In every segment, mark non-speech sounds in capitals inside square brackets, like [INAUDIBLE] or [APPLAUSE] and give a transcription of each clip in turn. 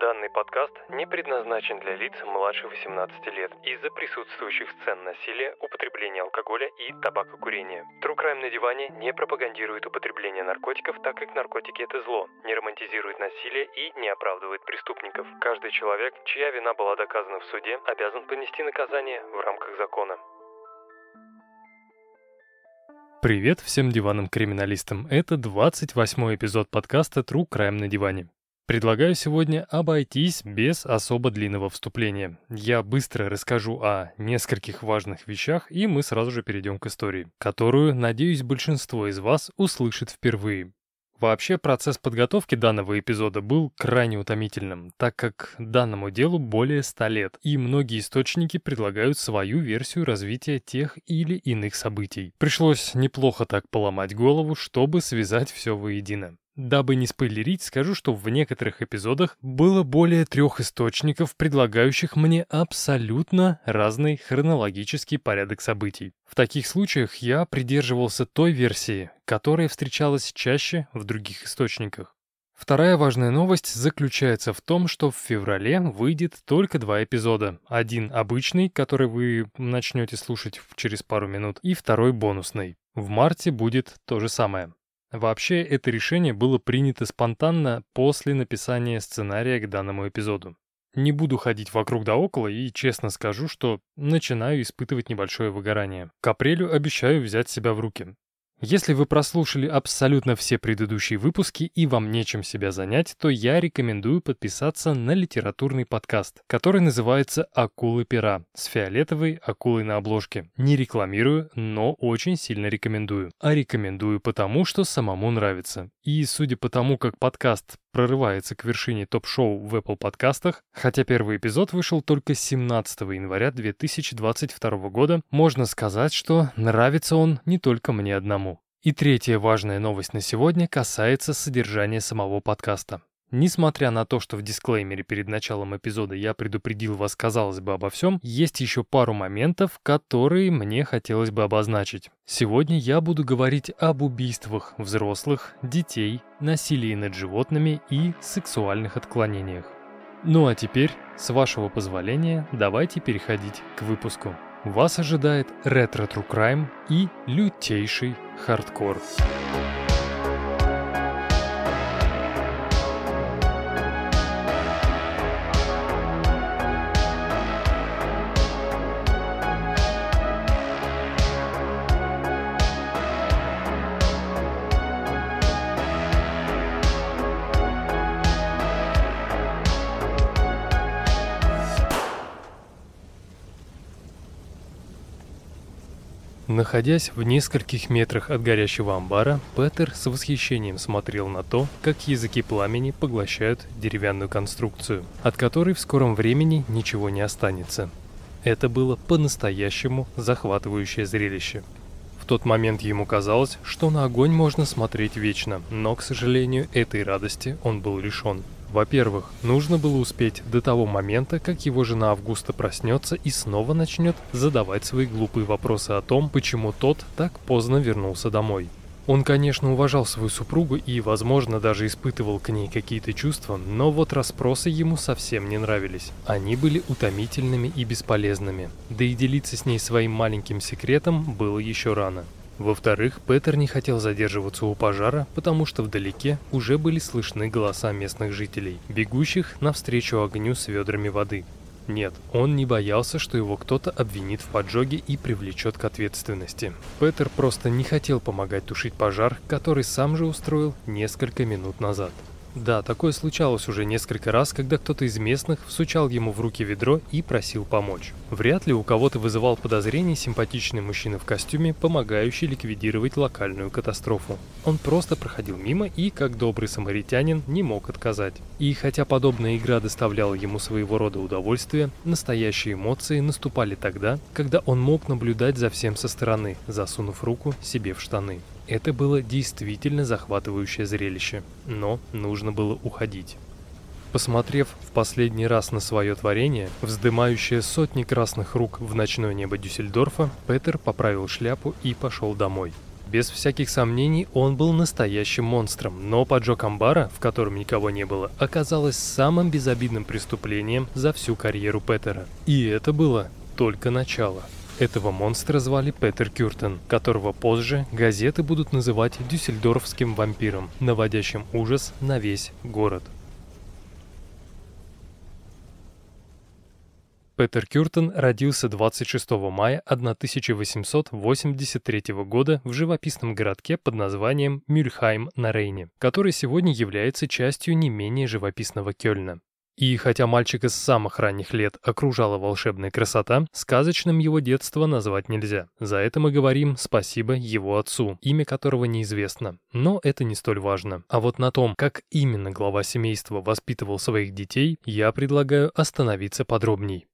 Данный подкаст не предназначен для лиц младше 18 лет из-за присутствующих сцен насилия, употребления алкоголя и табакокурения. True Crime на диване не пропагандирует употребление наркотиков, так как наркотики это зло, не романтизирует насилие и не оправдывает преступников. Каждый человек, чья вина была доказана в суде, обязан понести наказание в рамках закона. Привет всем диванным криминалистам. Это 28 эпизод подкаста True Crime на диване. Предлагаю сегодня обойтись без особо длинного вступления. Я быстро расскажу о нескольких важных вещах, и мы сразу же перейдем к истории, которую, надеюсь, большинство из вас услышит впервые. Вообще, процесс подготовки данного эпизода был крайне утомительным, так как данному делу более 100 лет, и многие источники предлагают свою версию развития тех или иных событий. Пришлось неплохо так поломать голову, чтобы связать все воедино. Дабы не спойлерить, скажу, что в некоторых эпизодах было более трех источников, предлагающих мне абсолютно разный хронологический порядок событий. В таких случаях я придерживался той версии, которая встречалась чаще в других источниках. Вторая важная новость заключается в том, что в феврале выйдет только два эпизода. Один обычный, который вы начнете слушать через пару минут, и второй бонусный. В марте будет то же самое. Вообще, это решение было принято спонтанно после написания сценария к данному эпизоду. Не буду ходить вокруг да около и честно скажу, что начинаю испытывать небольшое выгорание. К апрелю обещаю взять себя в руки. Если вы прослушали абсолютно все предыдущие выпуски и вам нечем себя занять, то я рекомендую подписаться на литературный подкаст, который называется «Акулы пера» с фиолетовой акулой на обложке. Не рекламирую, но очень сильно рекомендую. А рекомендую потому, что самому нравится. И судя по тому, как подкаст прорывается к вершине топ-шоу в Apple подкастах, хотя первый эпизод вышел только 17 января 2022 года, можно сказать, что нравится он не только мне одному. И третья важная новость на сегодня касается содержания самого подкаста. Несмотря на то, что в дисклеймере перед началом эпизода я предупредил вас, казалось бы, обо всем, есть еще пару моментов, которые мне хотелось бы обозначить. Сегодня я буду говорить об убийствах взрослых, детей, насилии над животными и сексуальных отклонениях. Ну а теперь, с вашего позволения, давайте переходить к выпуску. Вас ожидает ретро-true crime и лютейший хардкор. Хардкор. Находясь в нескольких метрах от горящего амбара, Петер с восхищением смотрел на то, как языки пламени поглощают деревянную конструкцию, от которой в скором времени ничего не останется. Это было по-настоящему захватывающее зрелище. В тот момент ему казалось, что на огонь можно смотреть вечно, но, к сожалению, этой радости он был лишен. Во-первых, нужно было успеть до того момента, как его жена Августа проснется и снова начнет задавать свои глупые вопросы о том, почему тот так поздно вернулся домой. Он, конечно, уважал свою супругу и, возможно, даже испытывал к ней какие-то чувства, но вот расспросы ему совсем не нравились. Они были утомительными и бесполезными. Да и делиться с ней своим маленьким секретом было еще рано. Во-вторых, Петер не хотел задерживаться у пожара, потому что вдалеке уже были слышны голоса местных жителей, бегущих навстречу огню с ведрами воды. Нет, он не боялся, что его кто-то обвинит в поджоге и привлечет к ответственности. Петер просто не хотел помогать тушить пожар, который сам же устроил несколько минут назад. Да, такое случалось уже несколько раз, когда кто-то из местных всучал ему в руки ведро и просил помочь. Вряд ли у кого-то вызывал подозрение симпатичный мужчина в костюме, помогающий ликвидировать локальную катастрофу. Он просто проходил мимо и, как добрый самаритянин, не мог отказать. И хотя подобная игра доставляла ему своего рода удовольствие, настоящие эмоции наступали тогда, когда он мог наблюдать за всем со стороны, засунув руку себе в штаны. Это было действительно захватывающее зрелище, но нужно было уходить. Посмотрев в последний раз на свое творение, вздымающее сотни красных рук в ночное небо Дюссельдорфа, Петер поправил шляпу и пошел домой. Без всяких сомнений, он был настоящим монстром, но поджог амбара, в котором никого не было, оказалось самым безобидным преступлением за всю карьеру Петера. И это было только начало. Этого монстра звали Петер Кюртен, которого позже газеты будут называть дюссельдорфским вампиром, наводящим ужас на весь город. Петер Кюртен родился 26 мая 1883 года в живописном городке под названием Мюльхайм на Рейне, который сегодня является частью не менее живописного Кёльна. И хотя мальчика с самых ранних лет окружала волшебная красота, сказочным его детство назвать нельзя. За это мы говорим спасибо его отцу, имя которого неизвестно. Но это не столь важно. А вот на том, как именно глава семейства воспитывал своих детей, я предлагаю остановиться подробней.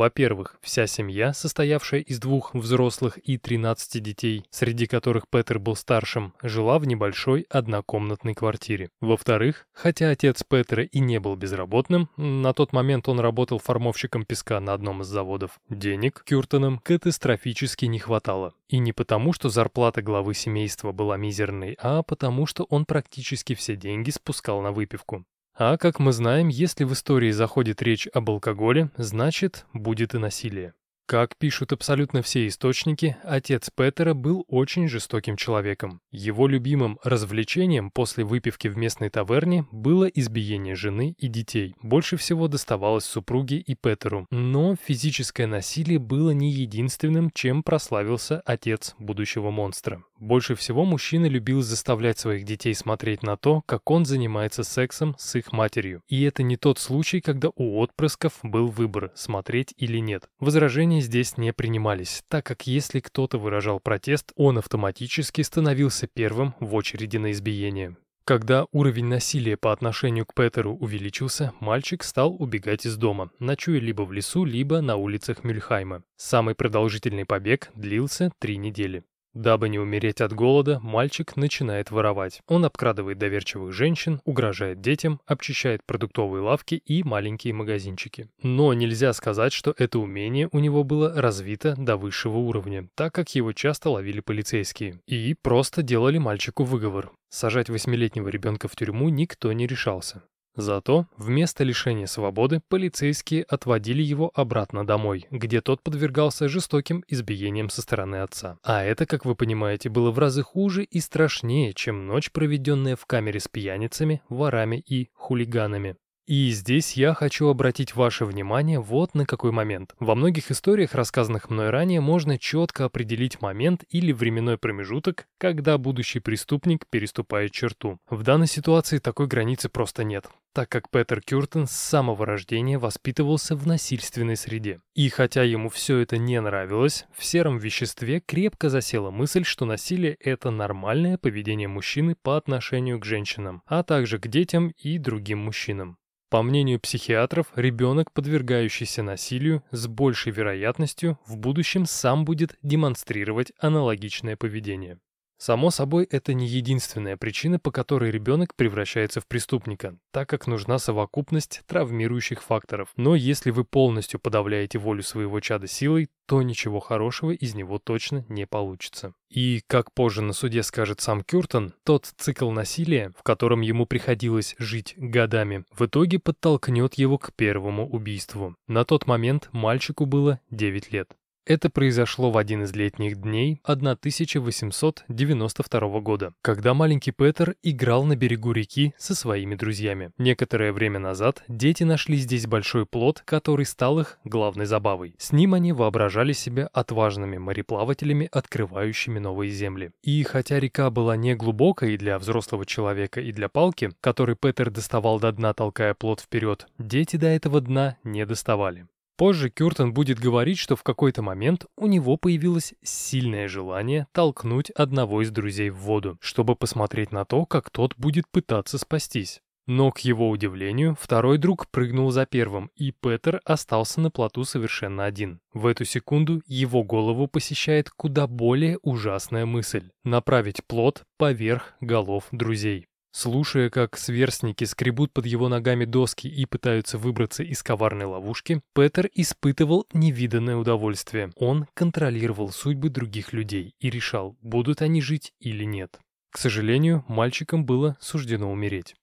Во-первых, вся семья, состоявшая из двух взрослых и 13 детей, среди которых Петер был старшим, жила в небольшой однокомнатной квартире. Во-вторых, хотя отец Петера и не был безработным, на тот момент он работал формовщиком песка на одном из заводов, денег Кюртонам катастрофически не хватало. И не потому, что зарплата главы семейства была мизерной, а потому, что он практически все деньги спускал на выпивку. А как мы знаем, если в истории заходит речь об алкоголе, значит, будет и насилие. Как пишут абсолютно все источники, отец Петера был очень жестоким человеком. Его любимым развлечением после выпивки в местной таверне было избиение жены и детей. Больше всего доставалось супруге и Петеру. Но физическое насилие было не единственным, чем прославился отец будущего монстра. Больше всего мужчина любил заставлять своих детей смотреть на то, как он занимается сексом с их матерью. И это не тот случай, когда у отпрысков был выбор, смотреть или нет. Возражения здесь не принимались, так как если кто-то выражал протест, он автоматически становился первым в очереди на избиение. Когда уровень насилия по отношению к Петеру увеличился, мальчик стал убегать из дома, ночуя либо в лесу, либо на улицах Мюльхайма. Самый продолжительный побег длился три недели. Дабы не умереть от голода, мальчик начинает воровать. Он обкрадывает доверчивых женщин, угрожает детям, обчищает продуктовые лавки и маленькие магазинчики. Но нельзя сказать, что это умение у него было развито до высшего уровня, так как его часто ловили полицейские. И просто делали мальчику выговор. Сажать восьмилетнего ребенка в тюрьму никто не решался. Зато вместо лишения свободы полицейские отводили его обратно домой, где тот подвергался жестоким избиениям со стороны отца. А это, как вы понимаете, было в разы хуже и страшнее, чем ночь, проведенная в камере с пьяницами, ворами и хулиганами. И здесь я хочу обратить ваше внимание вот на какой момент. Во многих историях, рассказанных мной ранее, можно четко определить момент или временной промежуток, когда будущий преступник переступает черту. В данной ситуации такой границы просто нет, так как Петер Кюртен с самого рождения воспитывался в насильственной среде. И хотя ему все это не нравилось, в сером веществе крепко засела мысль, что насилие – это нормальное поведение мужчины по отношению к женщинам, а также к детям и другим мужчинам. По мнению психиатров, ребенок, подвергающийся насилию, с большей вероятностью в будущем сам будет демонстрировать аналогичное поведение. Само собой, это не единственная причина, по которой ребенок превращается в преступника, так как нужна совокупность травмирующих факторов. Но если вы полностью подавляете волю своего чада силой, то ничего хорошего из него точно не получится. И, как позже на суде скажет сам Кюртон, тот цикл насилия, в котором ему приходилось жить годами, в итоге подтолкнет его к первому убийству. На тот момент мальчику было 9 лет. Это произошло в один из летних дней 1892 года, когда маленький Петер играл на берегу реки со своими друзьями. Некоторое время назад дети нашли здесь большой плод, который стал их главной забавой. С ним они воображали себя отважными мореплавателями, открывающими новые земли. И хотя река была не глубокой для взрослого человека и для палки, который Петер доставал до дна, толкая плод вперед, дети до этого дна не доставали. Позже Кюртон будет говорить, что в какой-то момент у него появилось сильное желание толкнуть одного из друзей в воду, чтобы посмотреть на то, как тот будет пытаться спастись. Но, к его удивлению, второй друг прыгнул за первым, и Петер остался на плоту совершенно один. В эту секунду его голову посещает куда более ужасная мысль – направить плот поверх голов друзей. Слушая, как сверстники скребут под его ногами доски и пытаются выбраться из коварной ловушки, Петер испытывал невиданное удовольствие. Он контролировал судьбы других людей и решал, будут они жить или нет. К сожалению, мальчикам было суждено умереть.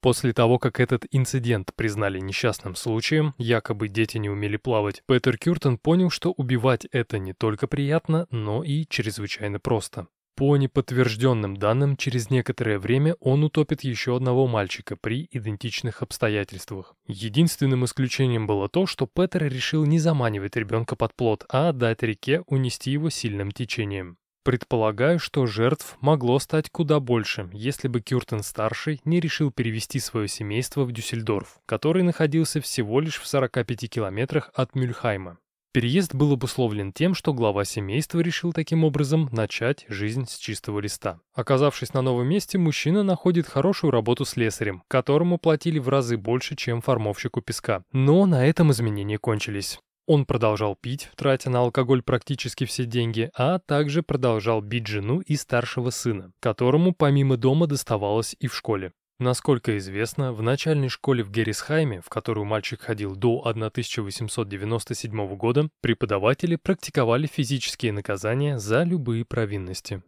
После того, как этот инцидент признали несчастным случаем, якобы дети не умели плавать, Петер Кюртон понял, что убивать это не только приятно, но и чрезвычайно просто. По неподтвержденным данным, через некоторое время он утопит еще одного мальчика при идентичных обстоятельствах. Единственным исключением было то, что Петер решил не заманивать ребенка под плод, а дать реке унести его сильным течением. Предполагаю, что жертв могло стать куда больше, если бы Кюртен-старший не решил перевести свое семейство в Дюссельдорф, который находился всего лишь в 45 километрах от Мюльхайма. Переезд был обусловлен тем, что глава семейства решил таким образом начать жизнь с чистого листа. Оказавшись на новом месте, мужчина находит хорошую работу с слесарем, которому платили в разы больше, чем формовщику песка. Но на этом изменения кончились. Он продолжал пить, тратя на алкоголь практически все деньги, а также продолжал бить жену и старшего сына, которому помимо дома доставалось и в школе. Насколько известно, в начальной школе в Геррисхайме, в которую мальчик ходил до 1897 года, преподаватели практиковали физические наказания за любые провинности.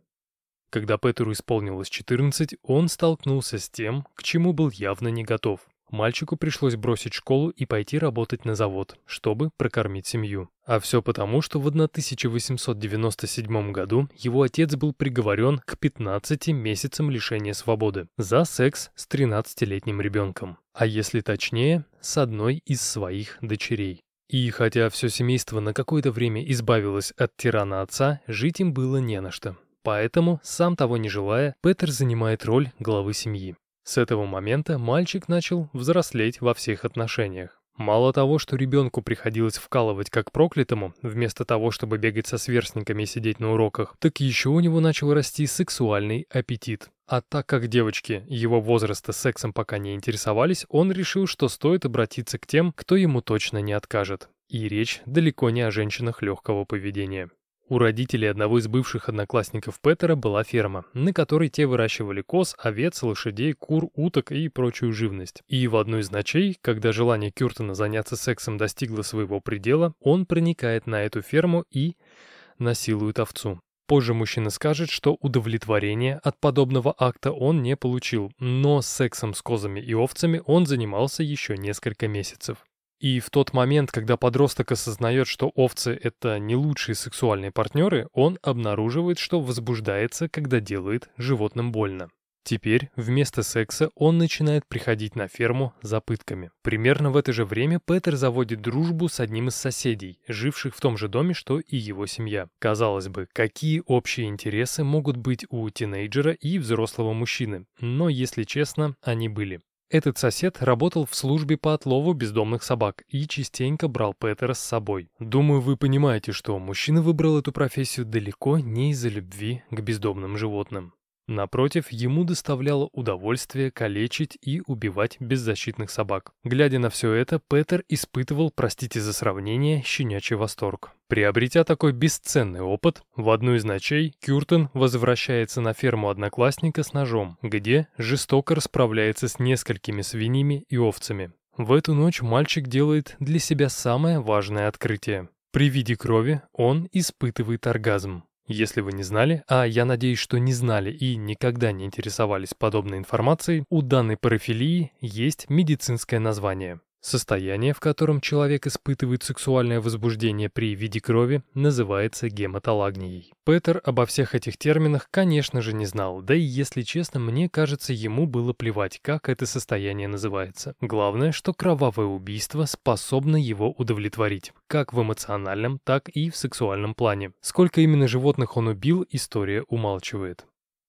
Когда Петеру исполнилось 14, он столкнулся с тем, к чему был явно не готов. Мальчику пришлось бросить школу и пойти работать на завод, чтобы прокормить семью. А все потому, что в 1897 году его отец был приговорен к 15 месяцам лишения свободы за секс с 13-летним ребенком. А если точнее, с одной из своих дочерей. И хотя все семейство на какое-то время избавилось от тирана отца, жить им было не на что. Поэтому, сам того не желая, Петер занимает роль главы семьи. С этого момента мальчик начал взрослеть во всех отношениях. Мало того, что ребенку приходилось вкалывать как проклятому, вместо того, чтобы бегать со сверстниками и сидеть на уроках, так еще у него начал расти сексуальный аппетит. А так как девочки его возраста сексом пока не интересовались, он решил, что стоит обратиться к тем, кто ему точно не откажет. И речь далеко не о женщинах легкого поведения. У родителей одного из бывших одноклассников Петера была ферма, на которой те выращивали коз, овец, лошадей, кур, уток и прочую живность. И в одну из ночей, когда желание Кюртона заняться сексом достигло своего предела, он проникает на эту ферму и насилует овцу. Позже мужчина скажет, что удовлетворения от подобного акта он не получил, но сексом с козами и овцами он занимался еще несколько месяцев. И в тот момент, когда подросток осознает, что овцы — это не лучшие сексуальные партнеры, он обнаруживает, что возбуждается, когда делает животным больно. Теперь вместо секса он начинает приходить на ферму за пытками. Примерно в это же время Петер заводит дружбу с одним из соседей, живших в том же доме, что и его семья. Казалось бы, какие общие интересы могут быть у тинейджера и взрослого мужчины, но, если честно, они были. Этот сосед работал в службе по отлову бездомных собак и частенько брал Петера с собой. Думаю, вы понимаете, что мужчина выбрал эту профессию далеко не из-за любви к бездомным животным. Напротив, ему доставляло удовольствие калечить и убивать беззащитных собак. Глядя на все это, Петер испытывал, простите за сравнение, щенячий восторг. Приобретя такой бесценный опыт, в одну из ночей Кюртен возвращается на ферму одноклассника с ножом, где жестоко расправляется с несколькими свиньями и овцами. В эту ночь мальчик делает для себя самое важное открытие. При виде крови он испытывает оргазм. Если вы не знали, а я надеюсь, что не знали и никогда не интересовались подобной информацией, у данной парафилии есть медицинское название. Состояние, в котором человек испытывает сексуальное возбуждение при виде крови, называется гематолагнией. Петер обо всех этих терминах, конечно же, не знал, да и, если честно, мне кажется, ему было плевать, как это состояние называется. Главное, что кровавое убийство способно его удовлетворить, как в эмоциональном, так и в сексуальном плане. Сколько именно животных он убил, история умалчивает.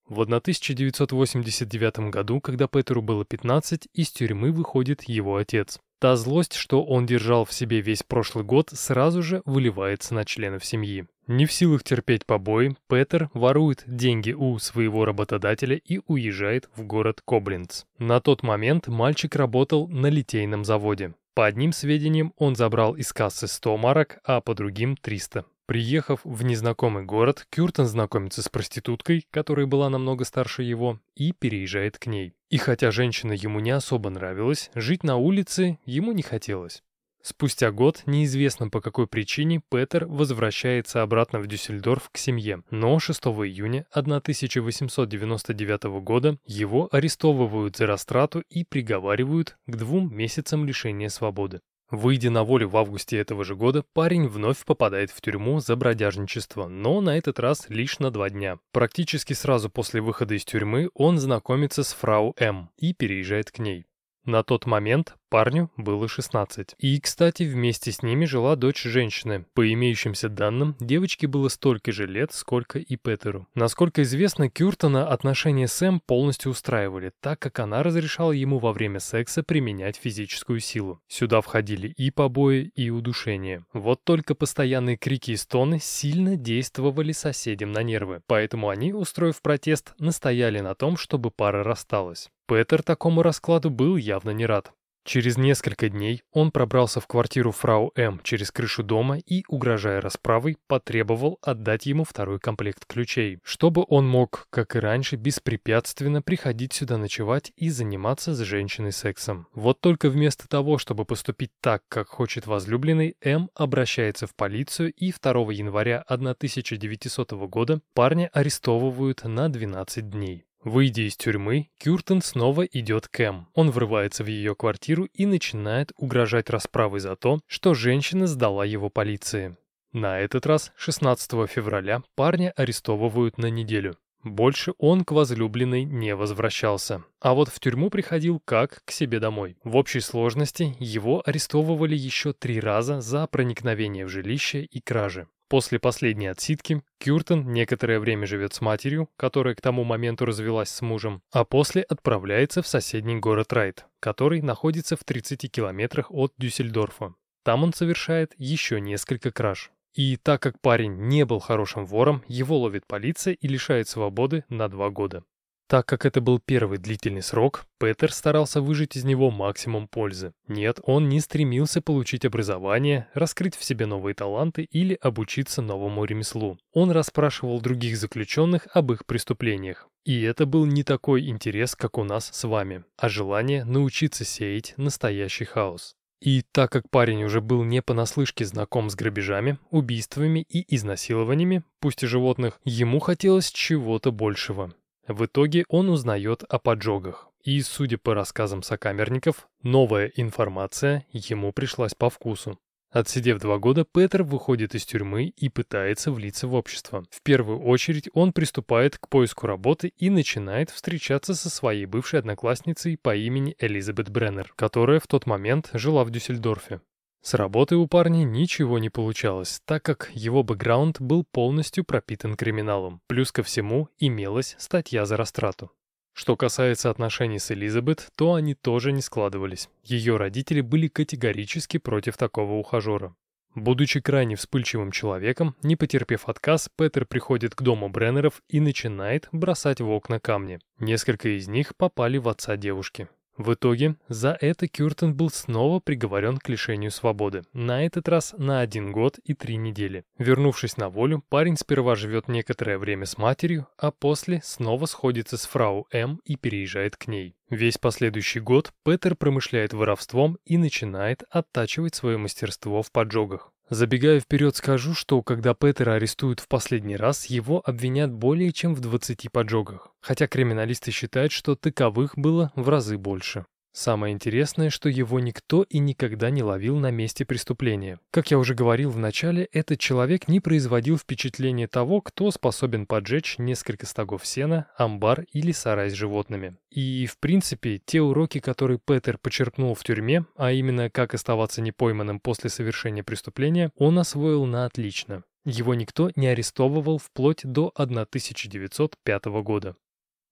В 1989 году, когда Петеру было 15, из тюрьмы выходит его отец. Та злость, что он держал в себе весь прошлый год, сразу же выливается на членов семьи. Не в силах терпеть побои, Петер ворует деньги у своего работодателя и уезжает в город Коблинц. На тот момент мальчик работал на литейном заводе. По одним сведениям, он забрал из кассы 100 марок, а по другим 300. Приехав в незнакомый город, Кюртон знакомится с проституткой, которая была намного старше его, и переезжает к ней. И хотя женщина ему не особо нравилась, жить на улице ему не хотелось. Спустя год, неизвестно по какой причине, Петер возвращается обратно в Дюссельдорф к семье, но 6 июня 1899 года его арестовывают за растрату и приговаривают к двум месяцам лишения свободы. Выйдя на волю в августе этого же года, парень вновь попадает в тюрьму за бродяжничество, но на этот раз лишь на два дня. Практически сразу после выхода из тюрьмы он знакомится с фрау М и переезжает к ней. На тот момент парню было 16. И, кстати, вместе с ними жила дочь женщины. По имеющимся данным, девочке было столько же лет, сколько и Петеру. Насколько известно, Кюртона отношения с Эм полностью устраивали, так как она разрешала ему во время секса применять физическую силу. Сюда входили и побои, и удушение. Вот только постоянные крики и стоны сильно действовали соседям на нервы, поэтому они, устроив протест, настояли на том, чтобы пара рассталась. Петер такому раскладу был явно не рад. Через несколько дней он пробрался в квартиру фрау М через крышу дома и, угрожая расправой, потребовал отдать ему второй комплект ключей, чтобы он мог, как и раньше, беспрепятственно приходить сюда ночевать и заниматься с женщиной сексом. Вот только вместо того, чтобы поступить так, как хочет возлюбленный, М обращается в полицию и 2 января 1900 года парня арестовывают на 12 дней. Выйдя из тюрьмы, Кюртен снова идет к Эм. Он врывается в ее квартиру и начинает угрожать расправой за то, что женщина сдала его полиции. На этот раз, 16 февраля, парня арестовывают на неделю. Больше он к возлюбленной не возвращался. А вот в тюрьму приходил как к себе домой. В общей сложности его арестовывали еще три раза за проникновение в жилище и кражи. После последней отсидки Кюртен некоторое время живет с матерью, которая к тому моменту развелась с мужем, а после отправляется в соседний город Райт, который находится в 30 километрах от Дюссельдорфа. Там он совершает еще несколько краж. И так как парень не был хорошим вором, его ловит полиция и лишает свободы на два года. Так как это был первый длительный срок, Петер старался выжить из него максимум пользы. Нет, он не стремился получить образование, раскрыть в себе новые таланты или обучиться новому ремеслу. Он расспрашивал других заключенных об их преступлениях. И это был не такой интерес, как у нас с вами, а желание научиться сеять настоящий хаос. И так как парень уже был не понаслышке знаком с грабежами, убийствами и изнасилованиями, пусть и животных, ему хотелось чего-то большего. В итоге он узнает о поджогах. И, судя по рассказам сокамерников, новая информация ему пришлась по вкусу. Отсидев два года, Петер выходит из тюрьмы и пытается влиться в общество. В первую очередь он приступает к поиску работы и начинает встречаться со своей бывшей одноклассницей по имени Элизабет Бреннер, которая в тот момент жила в Дюссельдорфе. С работы у парня ничего не получалось, так как его бэкграунд был полностью пропитан криминалом. Плюс ко всему имелась статья за растрату. Что касается отношений с Элизабет, то они тоже не складывались. Ее родители были категорически против такого ухажера. Будучи крайне вспыльчивым человеком, не потерпев отказ, Петер приходит к дому Бреннеров и начинает бросать в окна камни. Несколько из них попали в отца девушки. В итоге за это Кюртен был снова приговорен к лишению свободы, на этот раз на один год и три недели. Вернувшись на волю, парень сперва живет некоторое время с матерью, а после снова сходится с фрау М и переезжает к ней. Весь последующий год Петер промышляет воровством и начинает оттачивать свое мастерство в поджогах. Забегая вперед, скажу, что когда Петера арестуют в последний раз, его обвинят более чем в 20 поджогах, хотя криминалисты считают, что таковых было в разы больше. Самое интересное, что его никто и никогда не ловил на месте преступления. Как я уже говорил в начале, этот человек не производил впечатления того, кто способен поджечь несколько стогов сена, амбар или сарай с животными. И, в принципе, те уроки, которые Петер почерпнул в тюрьме, а именно как оставаться непойманным после совершения преступления, он освоил на отлично. Его никто не арестовывал вплоть до 1905 года.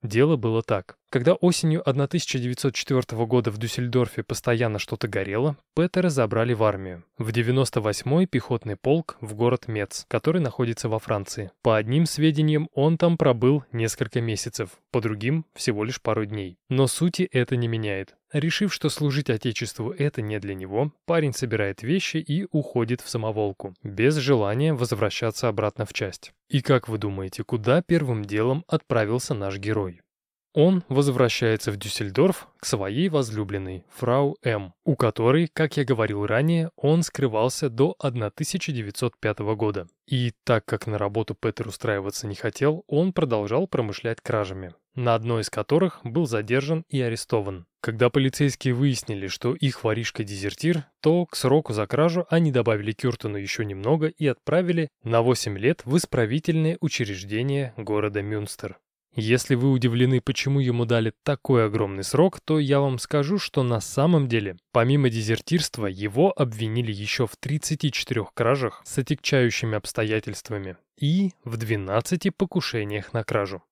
Дело было так. Когда осенью 1904 года в Дюссельдорфе постоянно что-то горело, Петера забрали в армию. В 98-й пехотный полк в город Мец, который находится во Франции. По одним сведениям, он там пробыл несколько месяцев, по другим – всего лишь пару дней. Но сути это не меняет. Решив, что служить Отечеству это не для него, парень собирает вещи и уходит в самоволку, без желания возвращаться обратно в часть. И как вы думаете, куда первым делом отправился наш герой? Он возвращается в Дюссельдорф к своей возлюбленной, фрау М., у которой, как я говорил ранее, он скрывался до 1905 года. И так как на работу Петер устраиваться не хотел, он продолжал промышлять кражами, на одной из которых был задержан и арестован. Когда полицейские выяснили, что их воришка дезертир, то к сроку за кражу они добавили Кюртону еще немного и отправили на 8 лет в исправительное учреждение города Мюнстер. Если вы удивлены, почему ему дали такой огромный срок, то я вам скажу, что на самом деле, помимо дезертирства, его обвинили еще в 34 кражах с отягчающими обстоятельствами и в 12 покушениях на кражу.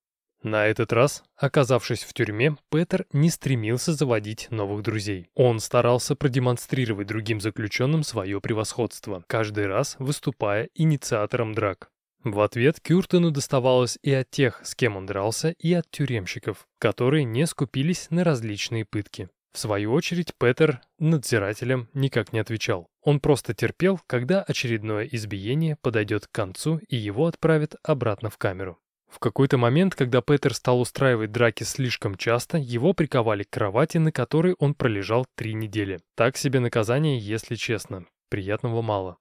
На этот раз, оказавшись в тюрьме, Петер не стремился заводить новых друзей. Он старался продемонстрировать другим заключенным свое превосходство, каждый раз выступая инициатором драк. В ответ Кюртену доставалось и от тех, с кем он дрался, и от тюремщиков, которые не скупились на различные пытки. В свою очередь, Петер надзирателям никак не отвечал. Он просто терпел, когда очередное избиение подойдет к концу и его отправят обратно в камеру. В какой-то момент, когда Петер стал устраивать драки слишком часто, его приковали к кровати, на которой он пролежал три недели. Так себе наказание, если честно. Приятного мало.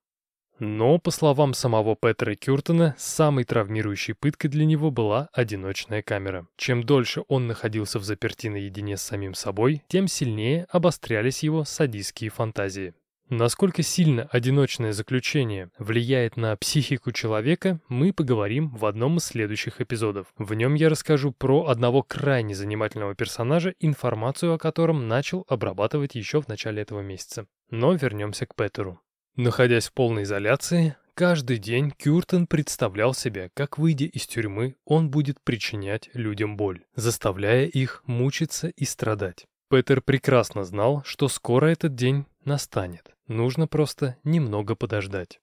Но, по словам самого Петера Кюртона, самой травмирующей пыткой для него была одиночная камера. Чем дольше он находился в заперти наедине с самим собой, тем сильнее обострялись его садистские фантазии. Насколько сильно одиночное заключение влияет на психику человека, мы поговорим в одном из следующих эпизодов. В нем я расскажу про одного крайне занимательного персонажа, информацию о котором начал обрабатывать еще в начале этого месяца. Но вернемся к Петеру. Находясь в полной изоляции, каждый день Кюртен представлял себе, как, выйдя из тюрьмы, он будет причинять людям боль, заставляя их мучиться и страдать. Петер прекрасно знал, что скоро этот день настанет. Нужно просто немного подождать.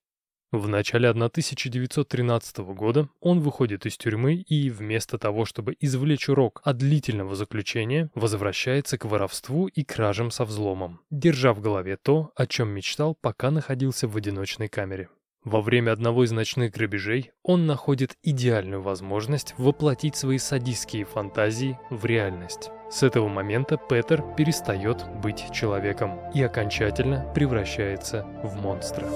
В начале 1913 года он выходит из тюрьмы и, вместо того, чтобы извлечь урок от длительного заключения, возвращается к воровству и кражам со взломом, держа в голове то, о чем мечтал, пока находился в одиночной камере. Во время одного из ночных грабежей он находит идеальную возможность воплотить свои садистские фантазии в реальность. С этого момента Петер перестает быть человеком и окончательно превращается в монстра.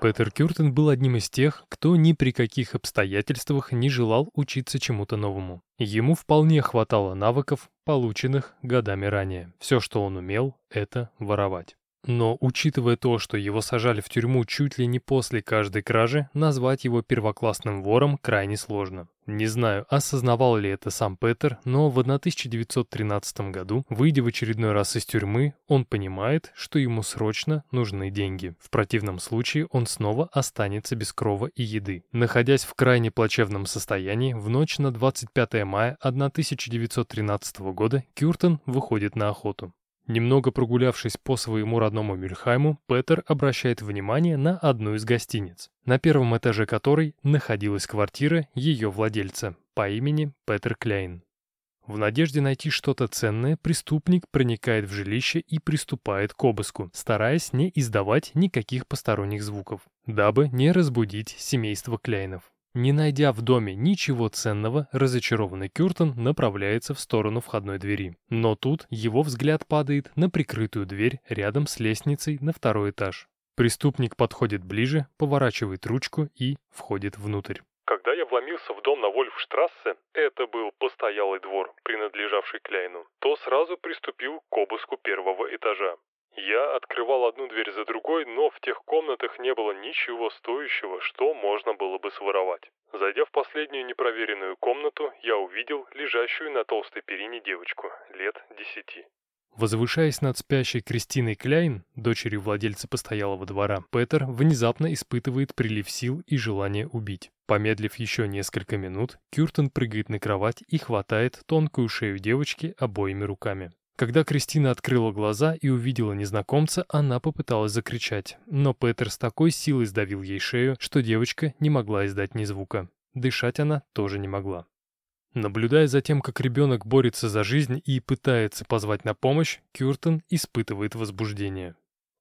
Петер Кюртен был одним из тех, кто ни при каких обстоятельствах не желал учиться чему-то новому. Ему вполне хватало навыков, полученных годами ранее. Все, что он умел, это воровать. Но, учитывая то, что его сажали в тюрьму чуть ли не после каждой кражи, назвать его первоклассным вором крайне сложно. Не знаю, осознавал ли это сам Петер, но в 1913 году, выйдя в очередной раз из тюрьмы, он понимает, что ему срочно нужны деньги. В противном случае он снова останется без крова и еды. Находясь в крайне плачевном состоянии, в ночь на 25 мая 1913 года Кюртен выходит на охоту. Немного прогулявшись по своему родному Мюльхайму, Петер обращает внимание на одну из гостиниц, на первом этаже которой находилась квартира ее владельца по имени Петер Кляйн. В надежде найти что-то ценное, преступник проникает в жилище и приступает к обыску, стараясь не издавать никаких посторонних звуков, дабы не разбудить семейство Кляйнов. Не найдя в доме ничего ценного, разочарованный Кюртон направляется в сторону входной двери. Но тут его взгляд падает на прикрытую дверь рядом с лестницей на второй этаж. Преступник подходит ближе, поворачивает ручку и входит внутрь. Когда я вломился в дом на Вольфштрассе, это был постоялый двор, принадлежавший Кляйну, то сразу приступил к обыску первого этажа. Я открывал одну дверь за другой, но в тех комнатах не было ничего стоящего, что можно было бы своровать. Зайдя в последнюю непроверенную комнату, я увидел лежащую на толстой перине девочку, лет десяти. Возвышаясь над спящей Кристиной Кляйн, дочерью владельца постоялого двора, Петер внезапно испытывает прилив сил и желание убить. Помедлив еще несколько минут, Кюртен прыгает на кровать и хватает тонкую шею девочки обоими руками. Когда Кристина открыла глаза и увидела незнакомца, она попыталась закричать, но Петер с такой силой сдавил ей шею, что девочка не могла издать ни звука. Дышать она тоже не могла. Наблюдая за тем, как ребенок борется за жизнь и пытается позвать на помощь, Кюртон испытывает возбуждение.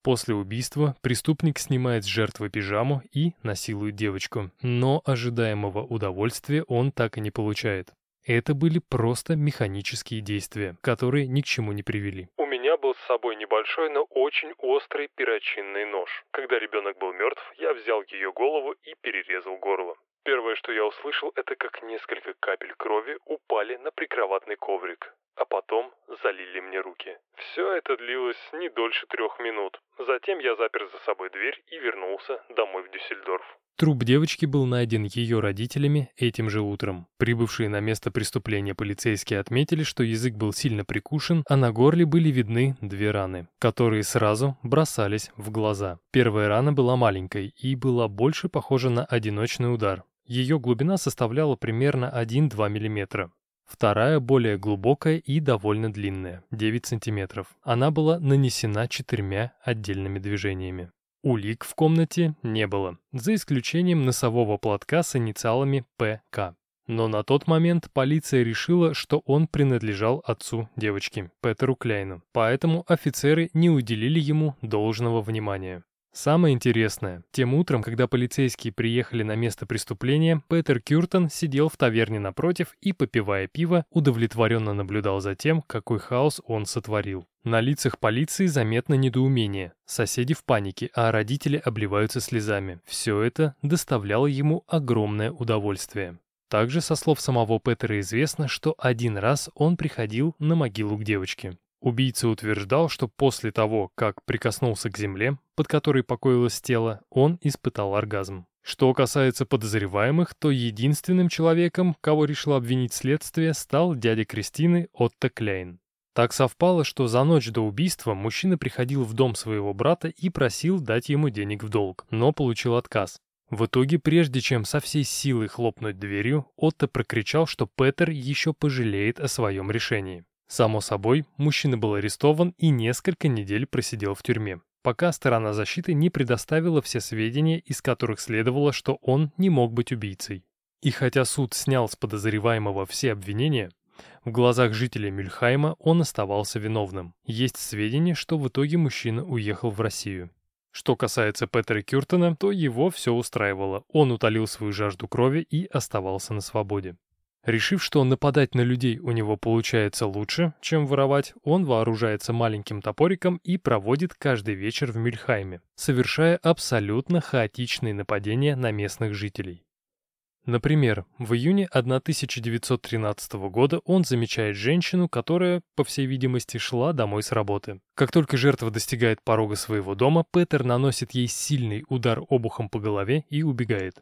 После убийства преступник снимает с жертвы пижаму и насилует девочку, но ожидаемого удовольствия он так и не получает. Это были просто механические действия, которые ни к чему не привели. У меня был с собой небольшой, но очень острый перочинный нож. Когда ребенок был мертв, я взял ее голову и перерезал горло. Первое, что я услышал, это как несколько капель крови упали на прикроватный коврик, а потом залили мне руки. Все это длилось не дольше трех минут. Затем я запер за собой дверь и вернулся домой в Дюссельдорф. Труп девочки был найден ее родителями этим же утром. Прибывшие на место преступления полицейские отметили, что язык был сильно прикушен, а на горле были видны две раны, которые сразу бросались в глаза. Первая рана была маленькой и была больше похожа на одиночный удар. Ее глубина составляла примерно 1-2 мм. Вторая более глубокая и довольно длинная, 9 см. Она была нанесена четырьмя отдельными движениями. Улик в комнате не было, за исключением носового платка с инициалами ПК. Но на тот момент полиция решила, что он принадлежал отцу девочки, Петеру Кляйну, поэтому офицеры не уделили ему должного внимания. Самое интересное, тем утром, когда полицейские приехали на место преступления, Петер Кюртон сидел в таверне напротив и, попивая пиво, удовлетворенно наблюдал за тем, какой хаос он сотворил. На лицах полиции заметно недоумение, соседи в панике, а родители обливаются слезами. Все это доставляло ему огромное удовольствие. Также, со слов самого Петера, известно, что один раз он приходил на могилу к девочке. Убийца утверждал, что после того, как прикоснулся к земле, под которой покоилось тело, он испытал оргазм. Что касается подозреваемых, то единственным человеком, кого решил обвинить следствие, стал дядя Кристины Отто Кляйн. Так совпало, что за ночь до убийства мужчина приходил в дом своего брата и просил дать ему денег в долг, но получил отказ. В итоге, прежде чем со всей силы хлопнуть дверью, Отто прокричал, что Петер еще пожалеет о своем решении. Само собой, мужчина был арестован и несколько недель просидел в тюрьме, пока сторона защиты не предоставила все сведения, из которых следовало, что он не мог быть убийцей. И хотя суд снял с подозреваемого все обвинения, в глазах жителей Мюльхайма он оставался виновным. Есть сведения, что в итоге мужчина уехал в Россию. Что касается Петера Кюртона, то его все устраивало. Он утолил свою жажду крови и оставался на свободе. Решив, что нападать на людей у него получается лучше, чем воровать, он вооружается маленьким топориком и проводит каждый вечер в Мюльхайме, совершая абсолютно хаотичные нападения на местных жителей. Например, в июне 1913 года он замечает женщину, которая, по всей видимости, шла домой с работы. Как только жертва достигает порога своего дома, Петер наносит ей сильный удар обухом по голове и убегает.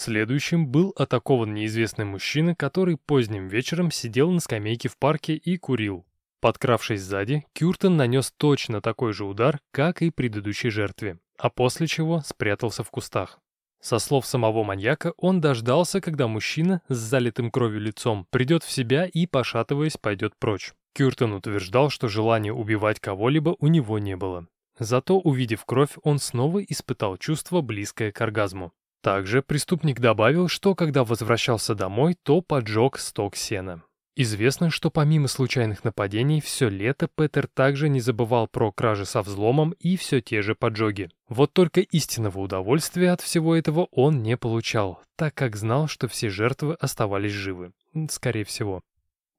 Следующим был атакован неизвестный мужчина, который поздним вечером сидел на скамейке в парке и курил. Подкравшись сзади, Кюртон нанес точно такой же удар, как и предыдущей жертве, а после чего спрятался в кустах. Со слов самого маньяка, он дождался, когда мужчина с залитым кровью лицом придет в себя и, пошатываясь, пойдет прочь. Кюртон утверждал, что желания убивать кого-либо у него не было. Зато, увидев кровь, он снова испытал чувство, близкое к оргазму. Также преступник добавил, что когда возвращался домой, то поджег сток сена. Известно, что помимо случайных нападений, все лето Петер также не забывал про кражи со взломом и все те же поджоги. Вот только истинного удовольствия от всего этого он не получал, так как знал, что все жертвы оставались живы. Скорее всего.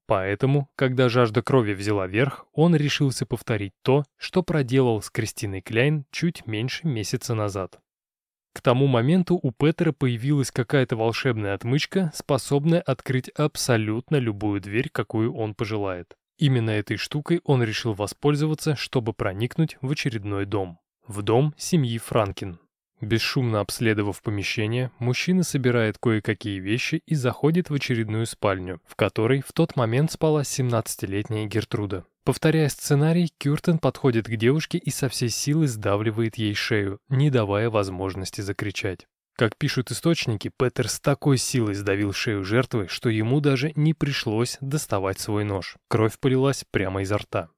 Поэтому, когда жажда крови взяла верх, он решился повторить то, что проделал с Кристиной Кляйн чуть меньше месяца назад. К тому моменту у Петера появилась какая-то волшебная отмычка, способная открыть абсолютно любую дверь, какую он пожелает. Именно этой штукой он решил воспользоваться, чтобы проникнуть в очередной дом. В дом семьи Франкин. Бесшумно обследовав помещение, мужчина собирает кое-какие вещи и заходит в очередную спальню, в которой в тот момент спала 17-летняя Гертруда. Повторяя сценарий, Кюртен подходит к девушке и со всей силы сдавливает ей шею, не давая возможности закричать. Как пишут источники, Петер с такой силой сдавил шею жертвы, что ему даже не пришлось доставать свой нож. Кровь полилась прямо изо рта.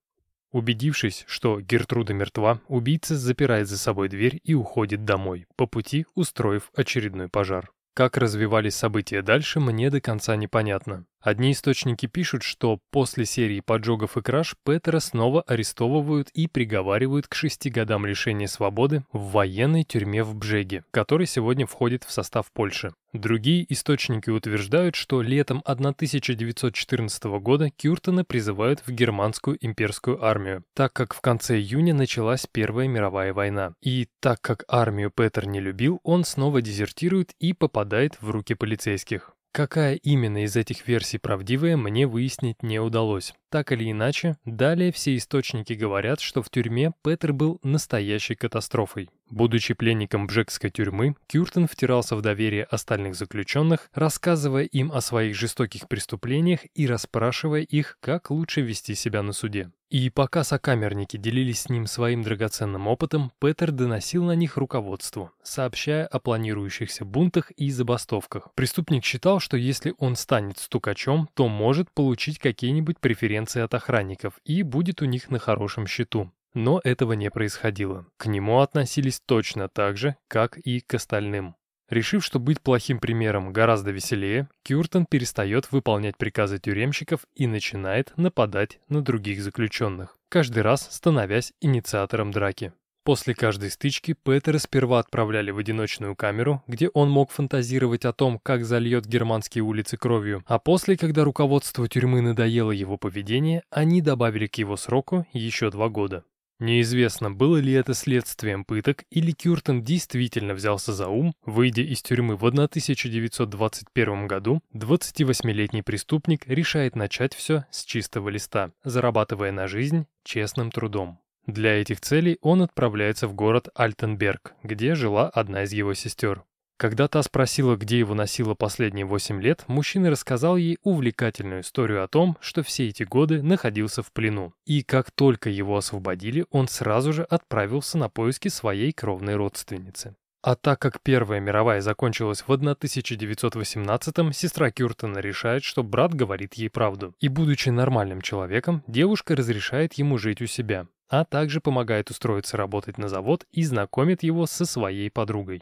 Убедившись, что Гертруда мертва, убийца запирает за собой дверь и уходит домой, по пути устроив очередной пожар. Как развивались события дальше, мне до конца непонятно. Одни источники пишут, что после серии поджогов и краж Петера снова арестовывают и приговаривают к шести годам лишения свободы в военной тюрьме в Бжеге, который сегодня входит в состав Польши. Другие источники утверждают, что летом 1914 года Кюртона призывают в германскую имперскую армию, так как в конце июня началась Первая мировая война. И так как армию Петер не любил, он снова дезертирует и попадает в руки полицейских. Какая именно из этих версий правдивая, мне выяснить не удалось. Так или иначе, далее все источники говорят, что в тюрьме Петер был настоящей катастрофой. Будучи пленником Бжекской тюрьмы, Кюртен втирался в доверие остальных заключенных, рассказывая им о своих жестоких преступлениях и расспрашивая их, как лучше вести себя на суде. И пока сокамерники делились с ним своим драгоценным опытом, Петер доносил на них руководству, сообщая о планирующихся бунтах и забастовках. Преступник считал, что если он станет стукачом, то может получить какие-нибудь преференции от охранников и будет у них на хорошем счету. Но этого не происходило. К нему относились точно так же, как и к остальным. Решив, что быть плохим примером гораздо веселее, Кюртон перестает выполнять приказы тюремщиков и начинает нападать на других заключенных, каждый раз становясь инициатором драки. После каждой стычки Петера сперва отправляли в одиночную камеру, где он мог фантазировать о том, как зальет германские улицы кровью, а после, когда руководству тюрьмы надоело его поведение, они добавили к его сроку еще два года. Неизвестно, было ли это следствием пыток или Кюртен действительно взялся за ум, выйдя из тюрьмы в 1921 году, 28-летний преступник решает начать все с чистого листа, зарабатывая на жизнь честным трудом. Для этих целей он отправляется в город Альтенберг, где жила одна из его сестер. Когда та спросила, где его носило последние 8 лет, мужчина рассказал ей увлекательную историю о том, что все эти годы находился в плену. И как только его освободили, он сразу же отправился на поиски своей кровной родственницы. А так как Первая мировая закончилась в 1918-м, сестра Кюртона решает, что брат говорит ей правду. И будучи нормальным человеком, девушка разрешает ему жить у себя, а также помогает устроиться работать на завод и знакомит его со своей подругой.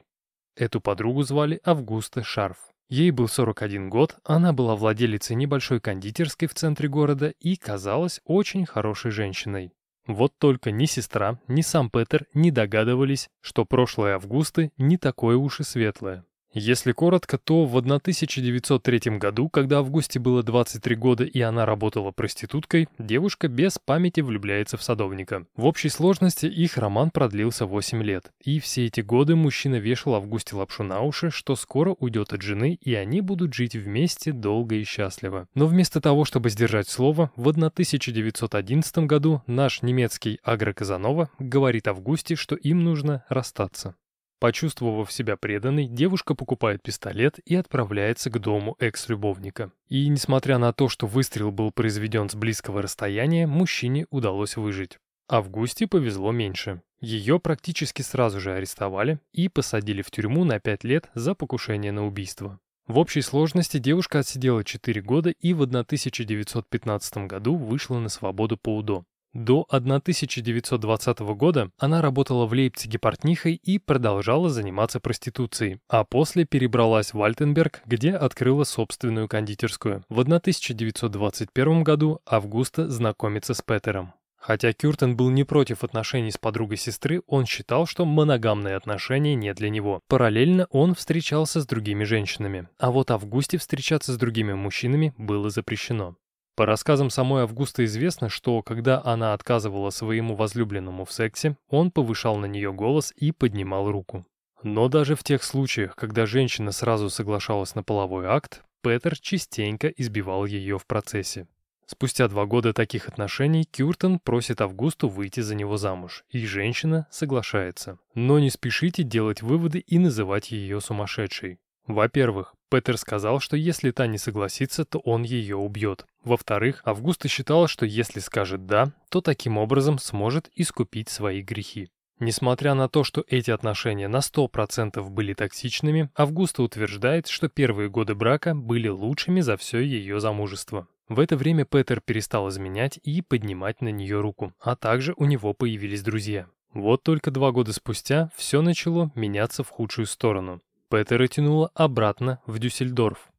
Эту подругу звали Августа Шарф. Ей был 41 год, она была владелицей небольшой кондитерской в центре города и казалась очень хорошей женщиной. Вот только ни сестра, ни сам Петер не догадывались, что прошлое Августы не такое уж и светлое. Если коротко, то в 1903 году, когда Августе было 23 года и она работала проституткой, девушка без памяти влюбляется в садовника. В общей сложности их роман продлился 8 лет. И все эти годы мужчина вешал Августе лапшу на уши, что скоро уйдет от жены и они будут жить вместе долго и счастливо. Но вместо того, чтобы сдержать слово, в 1911 году наш немецкий Агро Казанова говорит Августе, что им нужно расстаться. Почувствовав себя преданной, девушка покупает пистолет и отправляется к дому экс-любовника. И несмотря на то, что выстрел был произведен с близкого расстояния, мужчине удалось выжить. Августе повезло меньше. Ее практически сразу же арестовали и посадили в тюрьму на 5 лет за покушение на убийство. В общей сложности девушка отсидела 4 года и в 1915 году вышла на свободу по УДО. До 1920 года она работала в Лейпциге портнихой и продолжала заниматься проституцией, а после перебралась в Альтенберг, где открыла собственную кондитерскую. В 1921 году Августа знакомится с Петером. Хотя Кюртен был не против отношений с подругой сестры, он считал, что моногамные отношения не для него. Параллельно он встречался с другими женщинами, а вот Августе встречаться с другими мужчинами было запрещено. По рассказам самой Августа известно, что когда она отказывала своему возлюбленному в сексе, он повышал на нее голос и поднимал руку. Но даже в тех случаях, когда женщина сразу соглашалась на половой акт, Петер частенько избивал ее в процессе. Спустя два года таких отношений Кюртон просит Августу выйти за него замуж, и женщина соглашается. Но не спешите делать выводы и называть ее сумасшедшей. Во-первых, Петер сказал, что если та не согласится, то он ее убьет. Во-вторых, Августа считала, что если скажет «да», то таким образом сможет искупить свои грехи. Несмотря на то, что эти отношения на 100% были токсичными, Августа утверждает, что первые годы брака были лучшими за все ее замужество. В это время Петер перестал изменять и поднимать на нее руку, а также у него появились друзья. Вот только два года спустя все начало меняться в худшую сторону. Петера тянуло обратно в Дюссельдорф.